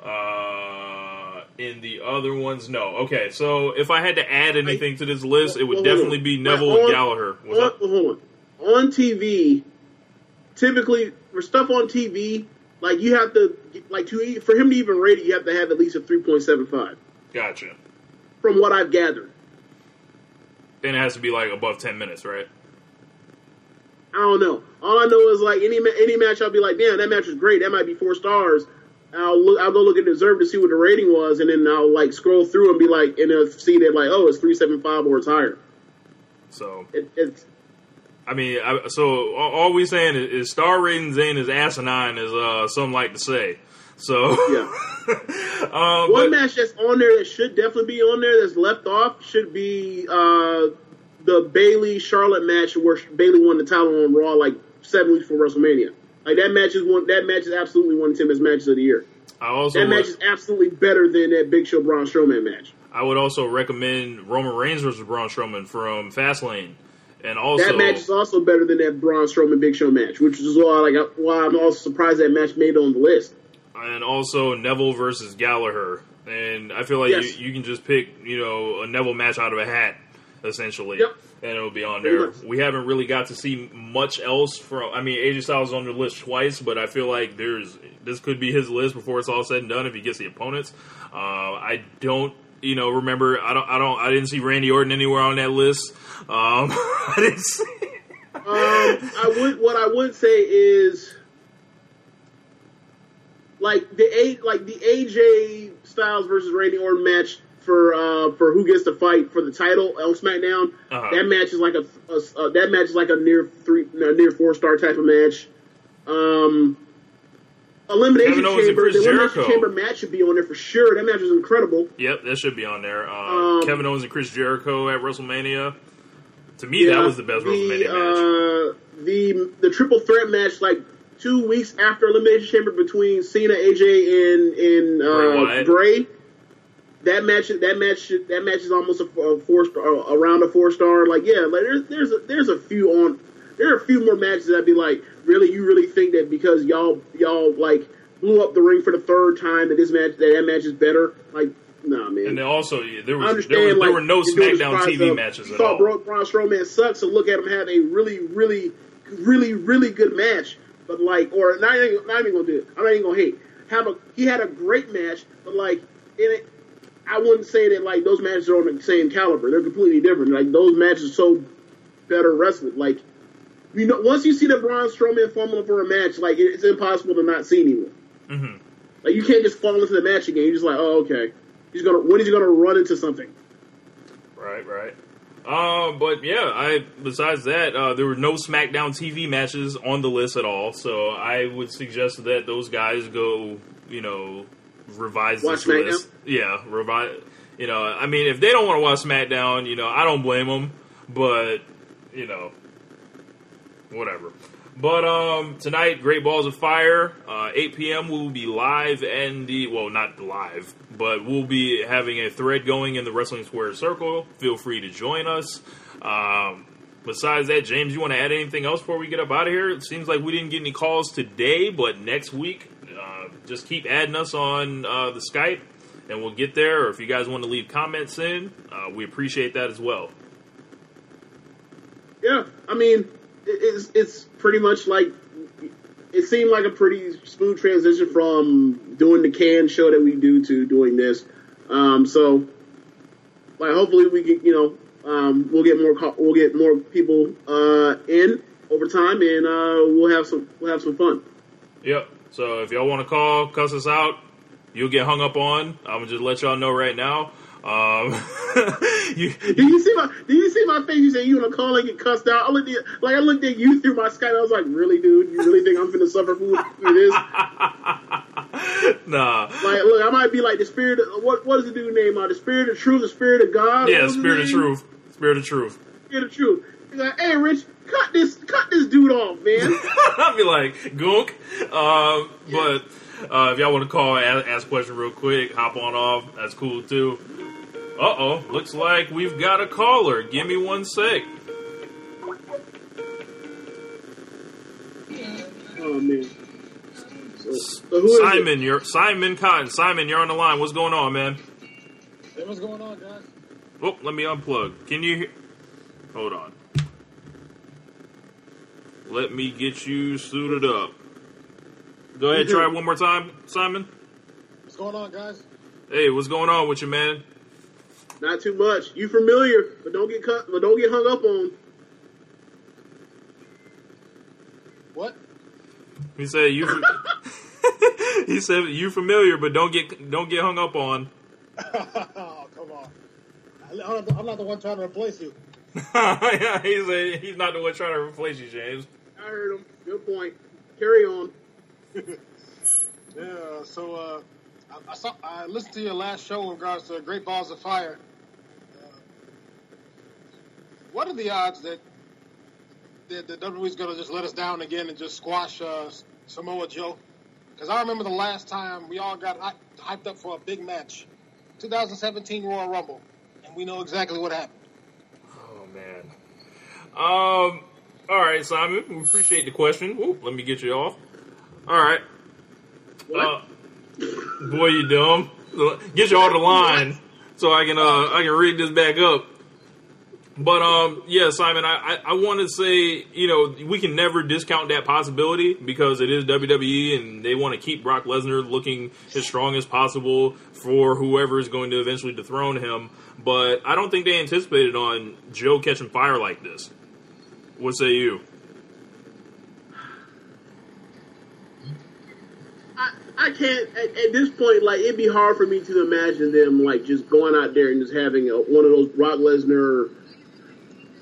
S4: Uh, in the other ones, no. Okay, so if I had to add anything to this list, it would
S5: Well,
S4: definitely be Neville
S5: on-
S4: and Gallagher.
S5: On, hold on. On TV, typically for stuff on TV, like you have to like to for him to even rate it, you have to have at least a three point seven five.
S4: Gotcha.
S5: From what I've gathered,
S4: And it has to be like above 10 minutes, right?
S5: I don't know. All I know is like any any match, I'll be like, damn, that match was great. That might be four stars. I'll look. I'll go look at Deserve to see what the rating was, and then I'll like scroll through and be like, and I'll see that like, oh, it's three seven five or it's higher.
S4: So
S5: It, it's
S4: I mean, I, so all, we saying is, is star ratings ain't as asinine as uh, some like to say. So
S5: yeah.
S4: um,
S5: One
S4: but-
S5: match that's on there that should definitely be on there that's left off should be uh, the Bayley Charlotte match where Bayley won the title on Raw like seven weeks before WrestleMania. Like that match is one. That match is absolutely one of the best matches of the year.
S4: I also
S5: That match is absolutely better than that Big Show Braun Strowman match.
S4: I would also recommend Roman Reigns versus Braun Strowman from Fastlane, and also
S5: That match is also better than that Braun Strowman Big Show match, which is why like why I'm also surprised that match made on the list.
S4: and also Neville versus Gallagher. And I feel like
S5: Yes.
S4: you, you can just pick, you know, a Neville match out of a hat, essentially.
S5: Yep.
S4: and it'll be on there. We haven't really got to see much else from. I mean, AJ Styles is on the list twice, but I feel like there's this could be his list before it's all said and done if he gets the opponents. Uh, I don't, you know, remember. I don't. I don't. I didn't see Randy Orton anywhere on that list. Um, I didn't see.
S5: Um, I would. What I would say is, like the a like the AJ Styles versus Randy Orton match for uh for who gets to fight for the title on SmackDown.
S4: Uh-huh.
S5: That match is like a, a- uh, that match is like a near three a near four star type of match. Um. Elimination
S4: Kevin Owens and
S5: Chamber, the Elimination. Chamber match should be on there for sure. That match was incredible.
S4: Yep, that should be on there. Uh,
S5: Um,
S4: Kevin Owens and Chris Jericho at WrestleMania. To me, that was the best WrestleMania match.
S5: uh, The the triple threat match, like two weeks after Elimination Chamber between Cena, AJ, and and uh. Bray. That match, that match, that match is almost a, a four star, around a four star. Like, yeah, like there's there's a, there's a few on, there are a few more matches that'd be like, really, you really think that because y'all y'all like blew up the ring for the third time that this match that that match is better? Like, nah, man.
S4: And then also, yeah, there was there, was,
S5: like,
S4: there were no
S5: you're doing this
S4: SmackDown TV
S5: of-
S4: matches
S5: You
S4: at
S5: thought
S4: all.
S5: Bro- Braun Strowman sucks, so look at him have a really, really, really, really good match. But like, or not even, not even gonna do it. I'm not even gonna hate. Have a he had a great match, but like, in it, I wouldn't say that like those matches are on the same caliber. They're completely different. Like those matches are so better wrestling. Like, you know, once you see the Braun Strowman formula for a match, like it's impossible to not see anymore.
S4: Mhm.
S5: Like you can't just fall into the match again. You're just like, oh okay. He's gonna when is he gonna run into something?
S4: Right, right. Um, but yeah, I besides that, uh, there were no SmackDown TV matches on the list at all. So I would suggest that those guys go, you know, revise
S5: Watch
S4: this
S5: SmackDown?
S4: list. Yeah, revise. You know, I mean, if they don't want to watch SmackDown, you know, I don't blame them. But you know, whatever. But um, tonight, Great Balls of Fire, uh, 8 p.m. We will be live and the well, not live, but we'll be having a thread going in the Wrestling Square Circle. Feel free to join us. Um, besides that, James, you want to add anything else before we get up out of here? It seems like we didn't get any calls today, but next week, just keep adding us on uh, the Skype, and we'll get there. Or if you guys want to leave comments in, uh, we appreciate that as well.
S5: Yeah, I mean, it's it's pretty much like it seemed like a pretty smooth transition from doing the can show that we do to doing this. Um, so, like, hopefully we can, you know, um, we'll get more we'll get more people uh, in over time, and uh, we'll have some we'll have some fun.
S4: Yep. So if y'all want to call, cuss us out, you'll get hung up on. I'm gonna just let y'all know right now. Um, you,
S5: Did you see my Did you see my face? You said you gonna call and get cussed out. I looked at like I looked at you through my Skype. I was like, really, dude? You really think I'm gonna suffer for this?
S4: nah.
S5: Like, look, I might be like the spirit. Of, what what is the dude name? Uh, the spirit of truth, the spirit of God.
S4: Yeah,
S5: What was his
S4: spirit of truth. Spirit of truth.
S5: Spirit of truth. He's like, hey, Rich, cut this, cut this dude off, man.
S4: I'll be like, goonk. Um, but uh, if y'all want to call ask, ask a question real quick, hop on off. That's cool too. Uh oh, looks like we've got a caller. Give me one sec.
S5: oh man. So, so who is?
S4: Simon, you're Simon Cotton. Simon, you're on the line. What's going on, man?
S6: Hey, what's going on, guys?
S4: Oh, let me unplug. Can you hear? Hold on. Let me get you suited up. Go ahead, try it one more time, Simon.
S6: What's going on, guys?
S4: Hey, what's going on with you, man?
S5: Not too much. You familiar, but don't get cut. But don't get hung up on.
S6: What?
S4: He said you. he said you familiar, but don't get don't get hung up on.
S6: oh, come on. I- I'm not, the, I'm not the one trying to replace you.
S4: yeah, he said he's not the one trying to replace you, James.
S5: I heard him. Good point. Carry on.
S6: Yeah, so uh, I, I, saw, I listened to your last show in regards to Great Balls of Fire. Uh, what are the odds that that, that WWE's going to just let us down again and just squash uh, Samoa Joe? Because I remember the last time we all got hyped up for a big match, 2017 Royal Rumble, and we know exactly what happened.
S4: Man. Um. All right, Simon. We appreciate the question. Ooh, let me get you off. All right.
S5: What?
S4: Uh, boy, you dumb. Get you off the line so I can uh I can read this back up. But um, yeah, Simon, I, I, I want to say you know we can never discount that possibility because it is WWE and they want to keep Brock Lesnar looking as strong as possible for whoever is going to eventually dethrone him. But I don't think they anticipated on Joe catching fire like this. What say you?
S5: I, I can't at, at this point. Like it'd be hard for me to imagine them like just going out there and just having a, one of those Brock Lesnar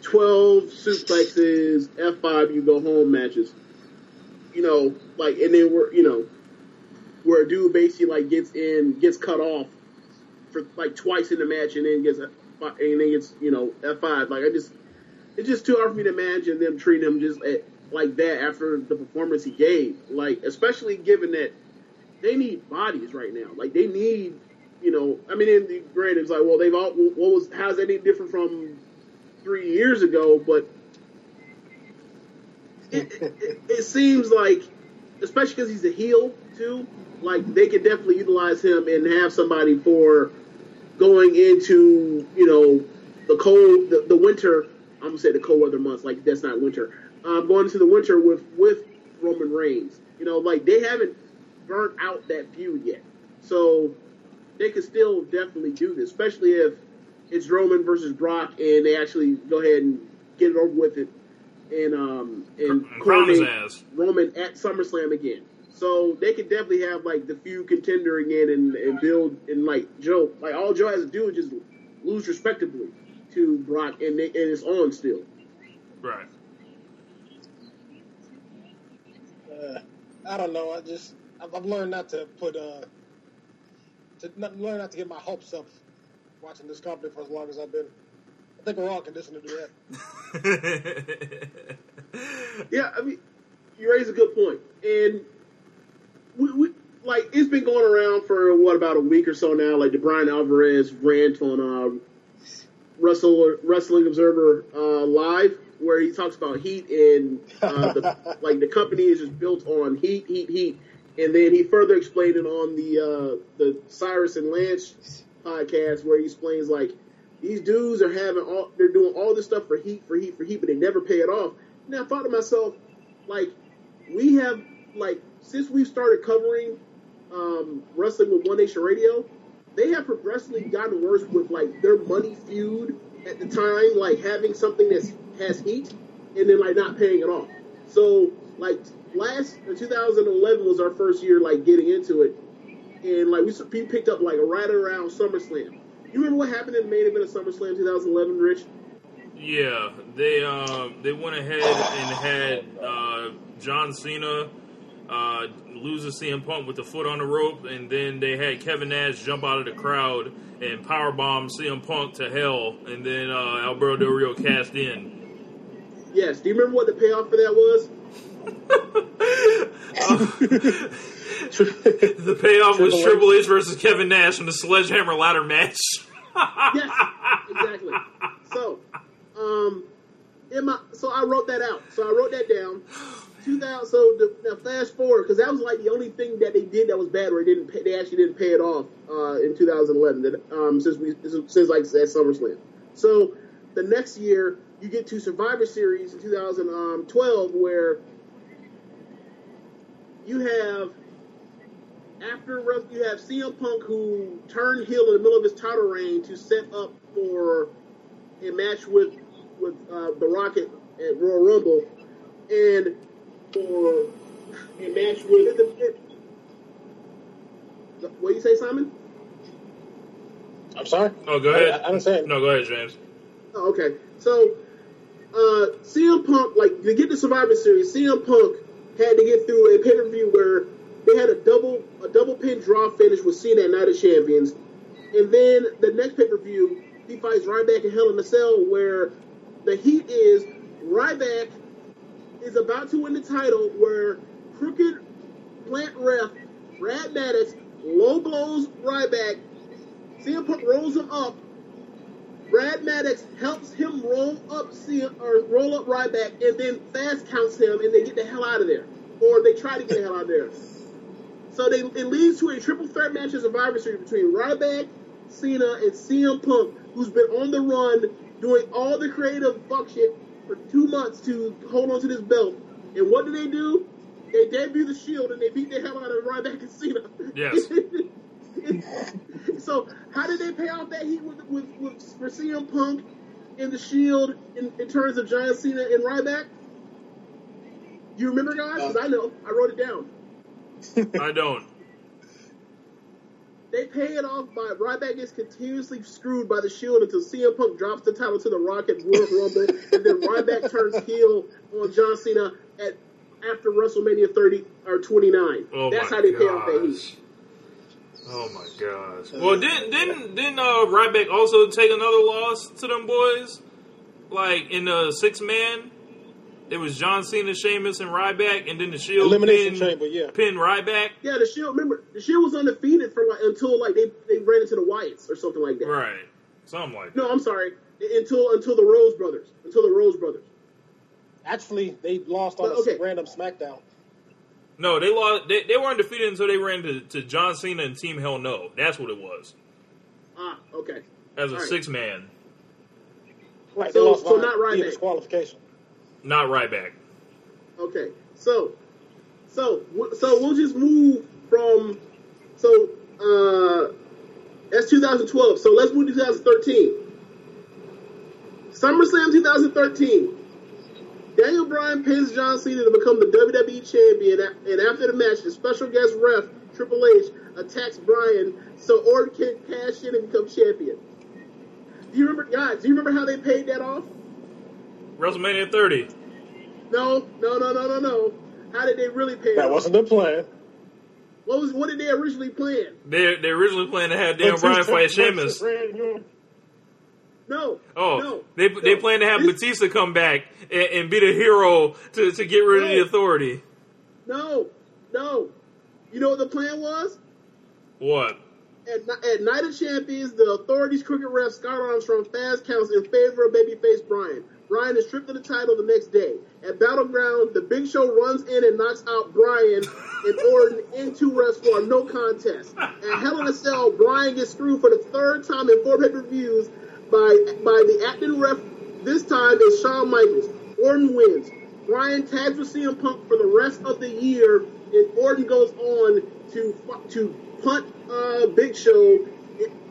S5: twelve suplexes F five you go home matches. You know, like and then we're you know where a dude basically like gets in gets cut off for like twice in the match and then gets and then gets you know F five. Like I just it's just too hard for me to imagine them treating him just at, like that after the performance he gave. Like especially given that they need bodies right now. Like they need, you know, I mean, in the granted, it's like, well, they've all, what was, how's that any different from three years ago? But it, it, it seems like, especially because he's a heel too, like they could definitely utilize him and have somebody for going into, you know, the cold, the, the winter. I'm gonna say the cold weather months. Like that's not winter. Um, going into the winter with with Roman Reigns. You know, like they haven't burnt out that feud yet. So they could still definitely do this, especially if it's Roman versus Brock and they actually go ahead and get it over with it and um and
S4: Crown his
S5: coronate
S4: ass.
S5: Roman at SummerSlam again. So they could definitely have like the feud contender again and, and build and like Joe like all Joe has to do is just lose respectably to Brock and they, and it's on still.
S4: Right.
S6: Uh, I don't know. I just I've, I've learned not to put uh to not, learn not to get my hopes up watching this company for as long as I've been. I think we're all conditioned to do that.
S5: Yeah, I mean, you raise a good point, and we, we like it's been going around for what about a week or so now. Like the Bryan Alvarez rant on uh, Wrestle Wrestling Observer uh, Live, where he talks about heat and uh, the, like the company is just built on heat, heat, heat, and then he further explained it on the uh, the Cyrus and Lance podcast where he explains like these dudes are having all they're doing all this stuff for heat, for heat, for heat, but they never pay it off. And I thought to myself, like, we have like since we started covering um, wrestling with One Nation Radio, they have progressively gotten worse with like their money feud at the time, like having something that has heat and then like not paying it off. So like last uh, 2011 was our first year like getting into it, and like we, s- we picked up like right around SummerSlam. You remember what happened in the main event of SummerSlam 2011, Rich?
S4: Yeah, they uh, they went ahead and had uh, John Cena uh, lose to CM Punk with the foot on the rope, and then they had Kevin Nash jump out of the crowd and powerbomb CM Punk to hell, and then uh, Alberto Del Rio cashed in.
S5: Yes. Do you remember what the payoff for that was?
S4: The payoff was
S6: Triple H.
S4: Triple H versus Kevin Nash in the sledgehammer ladder match.
S5: Yes, exactly. So, um, in my so I wrote that out. So I wrote that down. 2000. So the, now fast forward because that was like the only thing that they did that was bad, where it didn't pay, they actually didn't pay it off uh, in 2011. That um, since we since like at SummerSlam. So the next year you get to Survivor Series in 2012, where you have after Wres- you have CM Punk who turned heel in the middle of his title reign to set up for a match with with uh, The Rock at, at Royal Rumble, and for a match with the, what do you say, Simon?
S6: I'm sorry.
S4: Oh, go ahead.
S6: I, I understand.
S4: No, go ahead, James.
S5: Oh, okay. So, uh, CM Punk, like, to get the Survivor Series, CM Punk had to get through a pay per view where they had a double a double pin draw finish with Cena at Night of Champions, and then the next pay per view he fights Ryback in Hell in a Cell, where the heat is Ryback is about to win the title, where crooked plant ref Brad Maddox low blows Ryback, CM Punk rolls him up. Brad Maddox helps him roll up CM, or roll up Ryback and then fast counts him and they get the hell out of there. Or they try to get the hell out of there. So they, it leads to a triple threat match in Survivor Series between Ryback, Cena, and CM Punk, who's been on the run doing all the creative fuck shit for two months to hold on to this belt. And what do they do? They debut the Shield and they beat the hell out of Ryback and Cena.
S4: Yes.
S5: so how did they pay off that heat with, with, with for CM Punk and the Shield in, in terms of John Cena and Ryback? You remember, guys? Because I know. I wrote it down.
S4: I don't.
S5: They pay it off by Ryback gets continuously screwed by the Shield until CM Punk drops the title to the Rock at Royal Rumble, and then Ryback turns heel on John Cena at after WrestleMania 30 or 29.
S4: Oh
S5: That's how they pay off that heat.
S4: Oh my gosh. Well, didn't didn't didn't uh, Ryback also take another loss to them boys? Like in the six man, it was John Cena, Sheamus, and Ryback, and then the Shield
S6: Elimination
S4: pinned,
S6: Chamber, yeah.
S4: pinned Ryback.
S5: Yeah, the Shield. Remember, the Shield was undefeated for like until like they, they ran into the Wyatts or something like that.
S4: Right, something like that.
S5: No, I'm sorry. Until until the Rhodes brothers. Until the Rhodes brothers.
S6: Actually, they lost on
S5: But,
S6: a random SmackDown.
S4: No, they lost. They, they weren't defeated until they ran to, to John Cena and Team Hell No. That's what it was
S5: Ah, okay.
S4: as a
S5: All right.
S4: six man,
S6: Right,
S5: So- so not Ryback.
S6: via disqualification.
S4: Not Ryback.
S5: Okay, so, so, so we'll just move from, so, uh, that's 2012. So let's move to 2013. SummerSlam 2013. Daniel Bryan pins John Cena to become the WWE champion, and after the match, the special guest ref Triple H attacks Bryan so Orton can cash in and become champion. Do you remember, guys? Do you remember how they paid that off?
S4: WrestleMania 30.
S5: No, no, no, no, no, no. How did they really pay it
S6: That
S5: off?
S6: wasn't the plan.
S5: What was what did they originally plan?
S4: They they originally planned to have Daniel Bryan fight Sheamus.
S5: No.
S4: Oh,
S5: no,
S4: they
S5: no.
S4: they plan to have
S5: This-
S4: Batista come back and, and be the hero to, to get rid of the authority.
S5: No, no. You know what the plan was?
S4: What?
S5: At, at Night of Champions, the authorities crooked ref Scott Armstrong fast counts in favor of babyface Bryan. Bryan is stripped of the title the next day. At Battleground, the Big Show runs in and knocks out Bryan and Orton in two for a no contest. At Hell in a Cell, Bryan gets screwed for the third time in four pay-per-views by by the acting ref. This time is Shawn Michaels. Orton wins. Bryan tags with CM Punk for the rest of the year, and Orton goes on to to punt uh, Big Show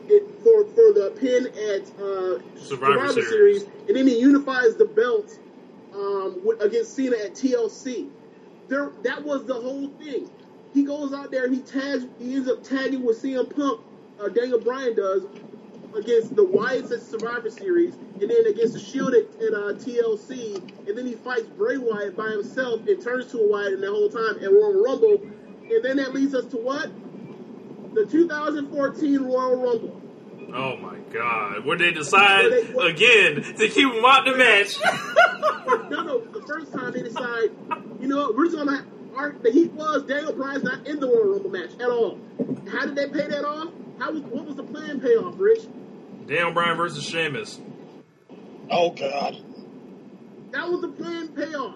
S5: it, for for the pin at uh,
S4: Survivor
S5: Series.
S4: Series.
S5: and then he unifies the belt um, with, against Cena at TLC. There, that was the whole thing. He goes out there and he tags. He ends up tagging with CM Punk. Uh, Daniel Bryan does against the Wyatts at Survivor Series, and then against the Shield at, at uh, TLC, and then he fights Bray Wyatt by himself and turns to a Wyatt in the whole time at Royal Rumble, and then that leads us to what? The 2014 Royal Rumble.
S4: Oh my God! Where they decide
S5: Where they- what-
S4: again to keep him out the match?
S5: No, no, the first time they decide, you know what, we're just gonna our, the heat was Daniel Bryan's not in the Royal Rumble match at all. How did they pay that off? How was what was the plan payoff, Rich?
S4: Daniel Bryan versus Sheamus.
S6: Oh God.
S5: That was the plan payoff.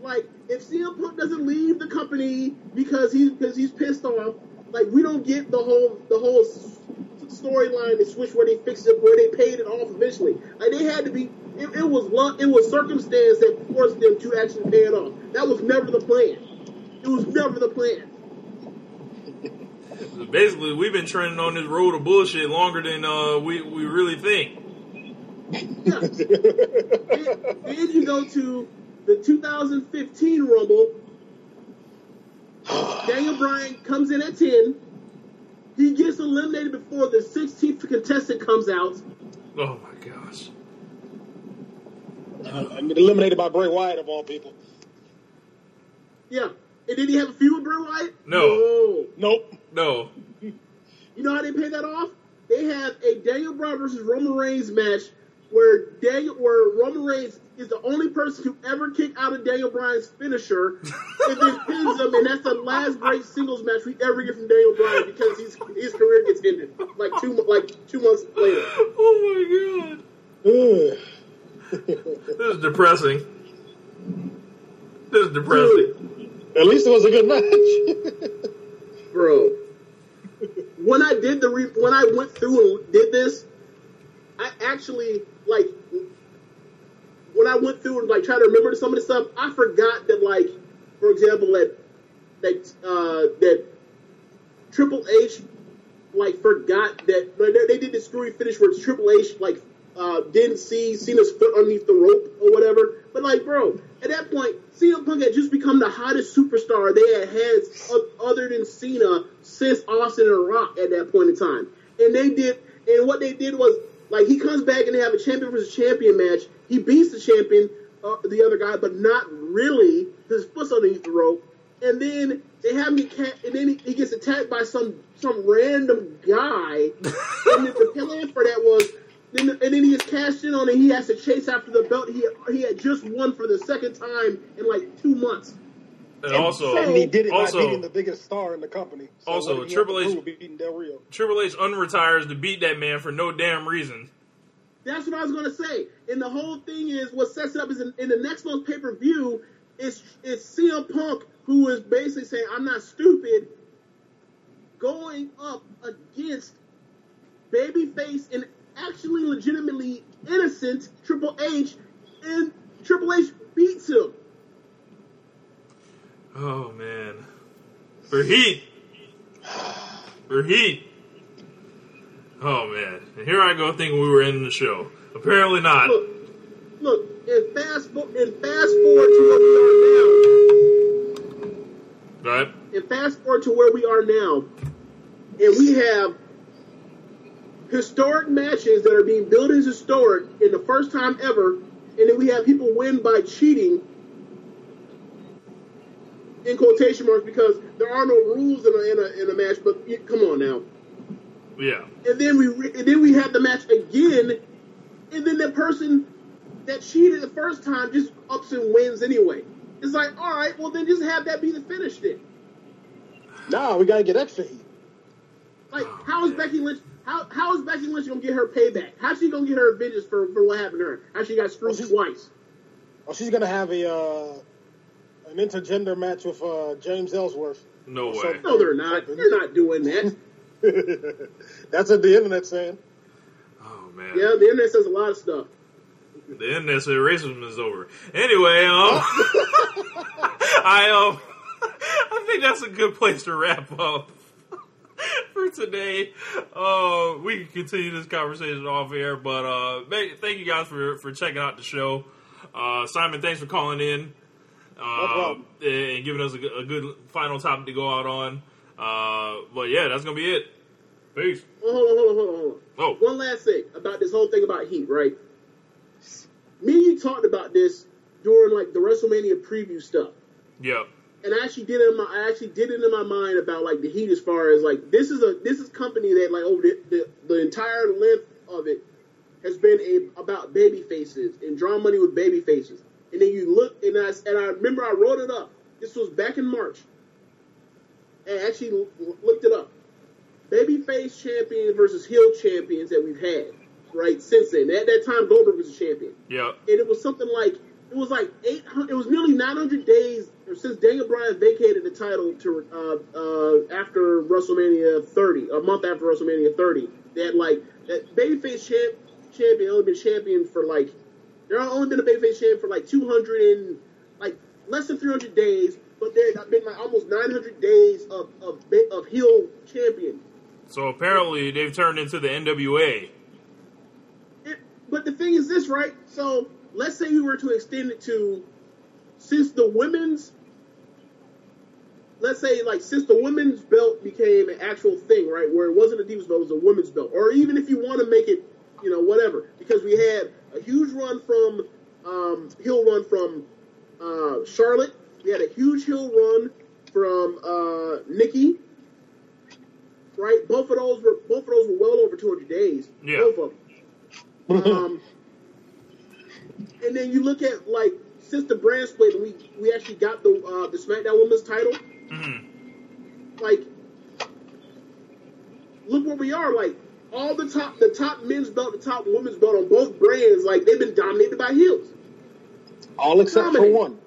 S5: Like, if CM Punk doesn't leave the company because he's because he's pissed off, like we don't get the whole the whole storyline to switch where they fixed it where they paid it off eventually. Like they had to be. It, it was luck. It was circumstance that forced them to actually pay it off. That was never the plan. It was never the plan.
S4: Basically, we've been trending on this road of bullshit longer than uh, we we really think.
S5: Yeah. then, then you go to the 2015 Rumble. Daniel Bryan comes in at 10. He gets eliminated before the 16th contestant comes out.
S4: Oh my gosh!
S6: Uh, I mean, eliminated by Bray Wyatt of all people.
S5: Yeah. And did he have a feud with Bray Wyatt?
S4: No.
S6: Nope.
S4: No,
S5: You know how they pay that off? They have a Daniel Bryan versus Roman Reigns match where Daniel, where Roman Reigns is the only person to ever kick out of Daniel Bryan's finisher, and then pins him, and that's the last great singles match we ever get from Daniel Bryan because his his career gets ended like two like two months later.
S4: oh my god! This is depressing. This is depressing.
S6: At least it was a good match.
S5: bro. When I did the re- when I went through and did this, I actually like when I went through and like trying to remember some of the stuff. I forgot that like, for example, that that uh, that Triple H like forgot that like, they, did this screwy finish where Triple H like uh, didn't see Cena's foot underneath the rope or whatever. But like, bro, at that point, CM Punk had just become the hottest superstar they had had other than Cena since Austin and Rock at that point in time. And they did, and what they did was like he comes back and they have a champion versus champion match. He beats the champion, uh, the other guy, but not really. His foot's underneath the rope. And then they have me cat, and then he, he gets attacked by some some random guy. and the, the plan for that was, then and then he gets cashed in on it. He has to chase after the belt. He he had just won for the second time in like two months.
S4: And also,
S6: and he did it
S4: also,
S6: by beating the biggest star in the company. So
S4: Also,
S6: what did he
S4: Triple
S6: have to
S4: H-
S6: prove beating Del Rio.
S4: Triple H unretires to beat that man for no damn reason.
S5: That's what I was gonna say. And the whole thing is what sets it up is in, in the next month's pay per view. It's it's CM Punk who is basically saying I'm not stupid, going up against babyface and actually legitimately innocent Triple H, and Triple H beats him.
S4: Oh man, for heat, for heat. Oh man, and here I go thinking we were ending the show. Apparently not.
S5: Look, look, and fast and fast forward to where we are now.
S4: Right?
S5: and fast forward to where we are now, and we have historic matches that are being billed as historic in the first time ever, and then we have people win by cheating in quotation marks because there are no rules in a, in a, in a match. But you, come on now,
S4: Yeah.
S5: and then we re- and then we have the match again, and then the person that cheated the first time just ups and wins anyway. It's like, all right, well then just have that be the finish then.
S6: Nah, we gotta get extra heat.
S5: Like, how is Becky Lynch? How how is Becky Lynch gonna get her payback? How's she gonna get her vengeance for, for what happened to her? How she got screwed
S6: Well, she-
S5: twice?
S6: Oh, she's gonna have a uh, an intergender match with uh, James Ellsworth.
S4: No
S6: So-
S4: way.
S5: No, they're not. They're not doing that.
S6: That's what the internet's saying.
S4: Oh man.
S5: Yeah, the internet says a lot of stuff.
S4: The internet said racism is over. Anyway, um, I um, I think that's a good place to wrap up for today. Uh, we can continue this conversation off air, but uh, thank you guys for for checking out the show. Uh, Simon, thanks for calling in. Uh,
S6: problem.
S4: and giving us a, a good final topic to go out on. Uh, but yeah, that's gonna be it. Peace.
S5: Oh, hold on, hold on, hold on, hold on.
S4: Oh,
S5: One last thing about this whole thing about Heat, right? Me and you talked about this during like the WrestleMania preview stuff.
S4: yeah,
S5: and I actually did it in my I actually did it in my mind about like the Heat as far as like this is a this is company that like over the, the, the entire length of it has been a, about baby faces and drawing money with baby faces. And then you look and I and I remember I wrote it up. This was back in March. And I actually looked it up. Babyface champions versus heel champions that we've had, right, since then. At that time Goldberg was a champion
S4: yeah,
S5: and it was something like it was like eight hundred. It was nearly nine hundred days since Daniel Bryan vacated the title to uh, uh, after WrestleMania thirty, a month after WrestleMania thirty. That like that babyface champ champion only been champion for like there only been a babyface champion for like two hundred and like less than three hundred days, but there have been like almost nine hundred days of of of heel champion.
S4: So apparently they've turned into the NWA.
S5: It, but the thing is this, right? So let's say we were to extend it to since the women's let's say like since the women's belt became an actual thing, right? Where it wasn't a Divas belt, it was a women's belt. Or even if you want to make it, you know, whatever. Because we had a huge run from um hill run from uh Charlotte. We had a huge heel run from uh Nikki. Right? Both of those were both of those were well over two hundred days.
S4: Yeah.
S5: Both of them. Um, and then you look at like since the brand split, we we actually got the uh, the SmackDown Women's title.
S4: hmm
S5: Like, look where we are. Like all the top the top men's belt, the top women's belt on both brands, like they've been dominated by heels.
S6: All except for one.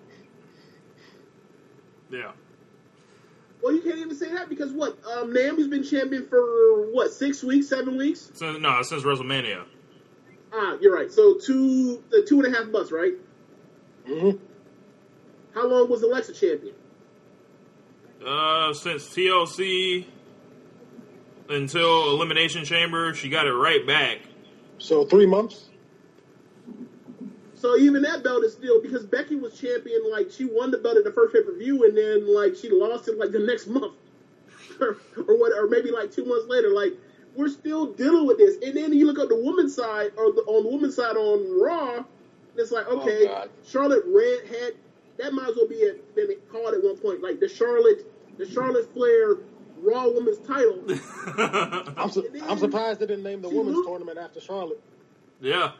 S4: Yeah.
S5: Well, you can't even say that because what? Um, Naomi's been champion for what? Six weeks, seven weeks.
S4: So no, since WrestleMania.
S5: Ah, you're right. So two, the two and a half months, right?
S6: Mm-hmm.
S5: How long was Alexa champion?
S4: Uh, since TLC until Elimination Chamber, she got it right back.
S6: So three months.
S5: So even that belt is still because Becky was champion. Like she won the belt at the first pay per view, and then like she lost it like the next month, or, or what, or maybe like two months later. Like we're still dealing with this. And then you look at the women's side, or the, on the women's side on Raw, and it's like oh, okay,
S6: God.
S5: Charlotte Red had that might as well be a, been called at one point like the Charlotte the Charlotte Flair Raw Women's title.
S6: I'm, su- I'm surprised they didn't name the women's
S5: Luke-
S6: tournament after Charlotte.
S4: yeah.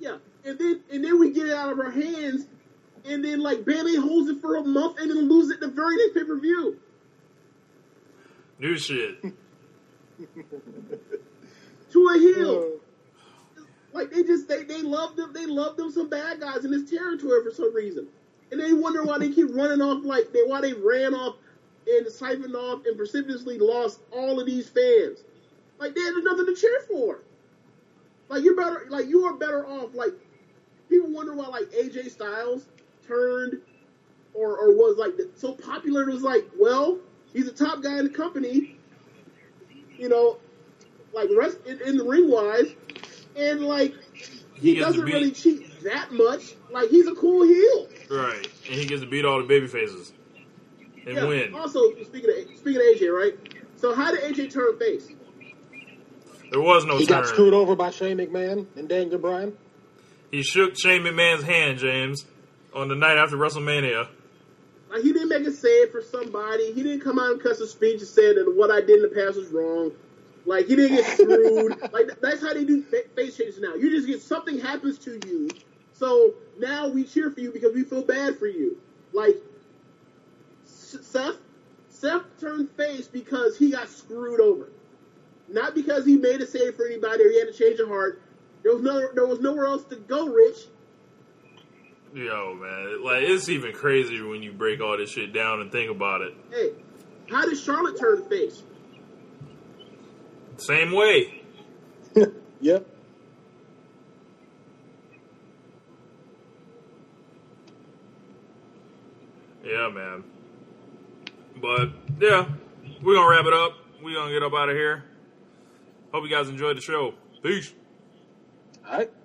S5: Yeah, and then and then we get it out of our hands, and then like Bayley holds it for a month and then lose it the very next pay per view.
S4: New shit.
S5: to a heel. Like they just they they love them they love them some bad guys in this territory for some reason, and they wonder why they keep running off like they why they ran off and siphoned off and precipitously lost all of these fans. Like they had nothing to cheer for. Like you're better like you are better off like people wonder why like AJ Styles turned or or was like so popular. It was like well he's a top guy in the company, you know, like rest in, in the ring wise, and like he,
S4: He
S5: doesn't really cheat that much. Like he's a cool heel.
S4: Right. And he gets to beat all the baby faces. And
S5: Yeah.
S4: win.
S5: Also, speaking of speaking of AJ, right? So how did AJ turn face?
S4: There was no
S6: he
S4: turn.
S6: got screwed over by Shane McMahon and Daniel Bryan.
S4: He shook Shane McMahon's hand, James, on the night after WrestleMania.
S5: Like he didn't make a save for somebody. He didn't come out and cuss a speech and say that what I did in the past was wrong. Like he didn't get screwed. like that's how they do face changes now. You just get something happens to you, so now we cheer for you because we feel bad for you. Like Seth, Seth turned face because he got screwed over, not because he made a save for anybody or he had a change of heart. There was no, there was nowhere else to go, Rich.
S4: Yo, man. Like, it's even crazier when you break all this shit down and think about it.
S5: Hey, how did Charlotte turn face?
S4: Same way.
S6: Yep.
S4: Yeah, man. But, yeah. We're going to wrap it up. We're going to get up out of here. Hope you guys enjoyed the show. Peace.
S6: All right.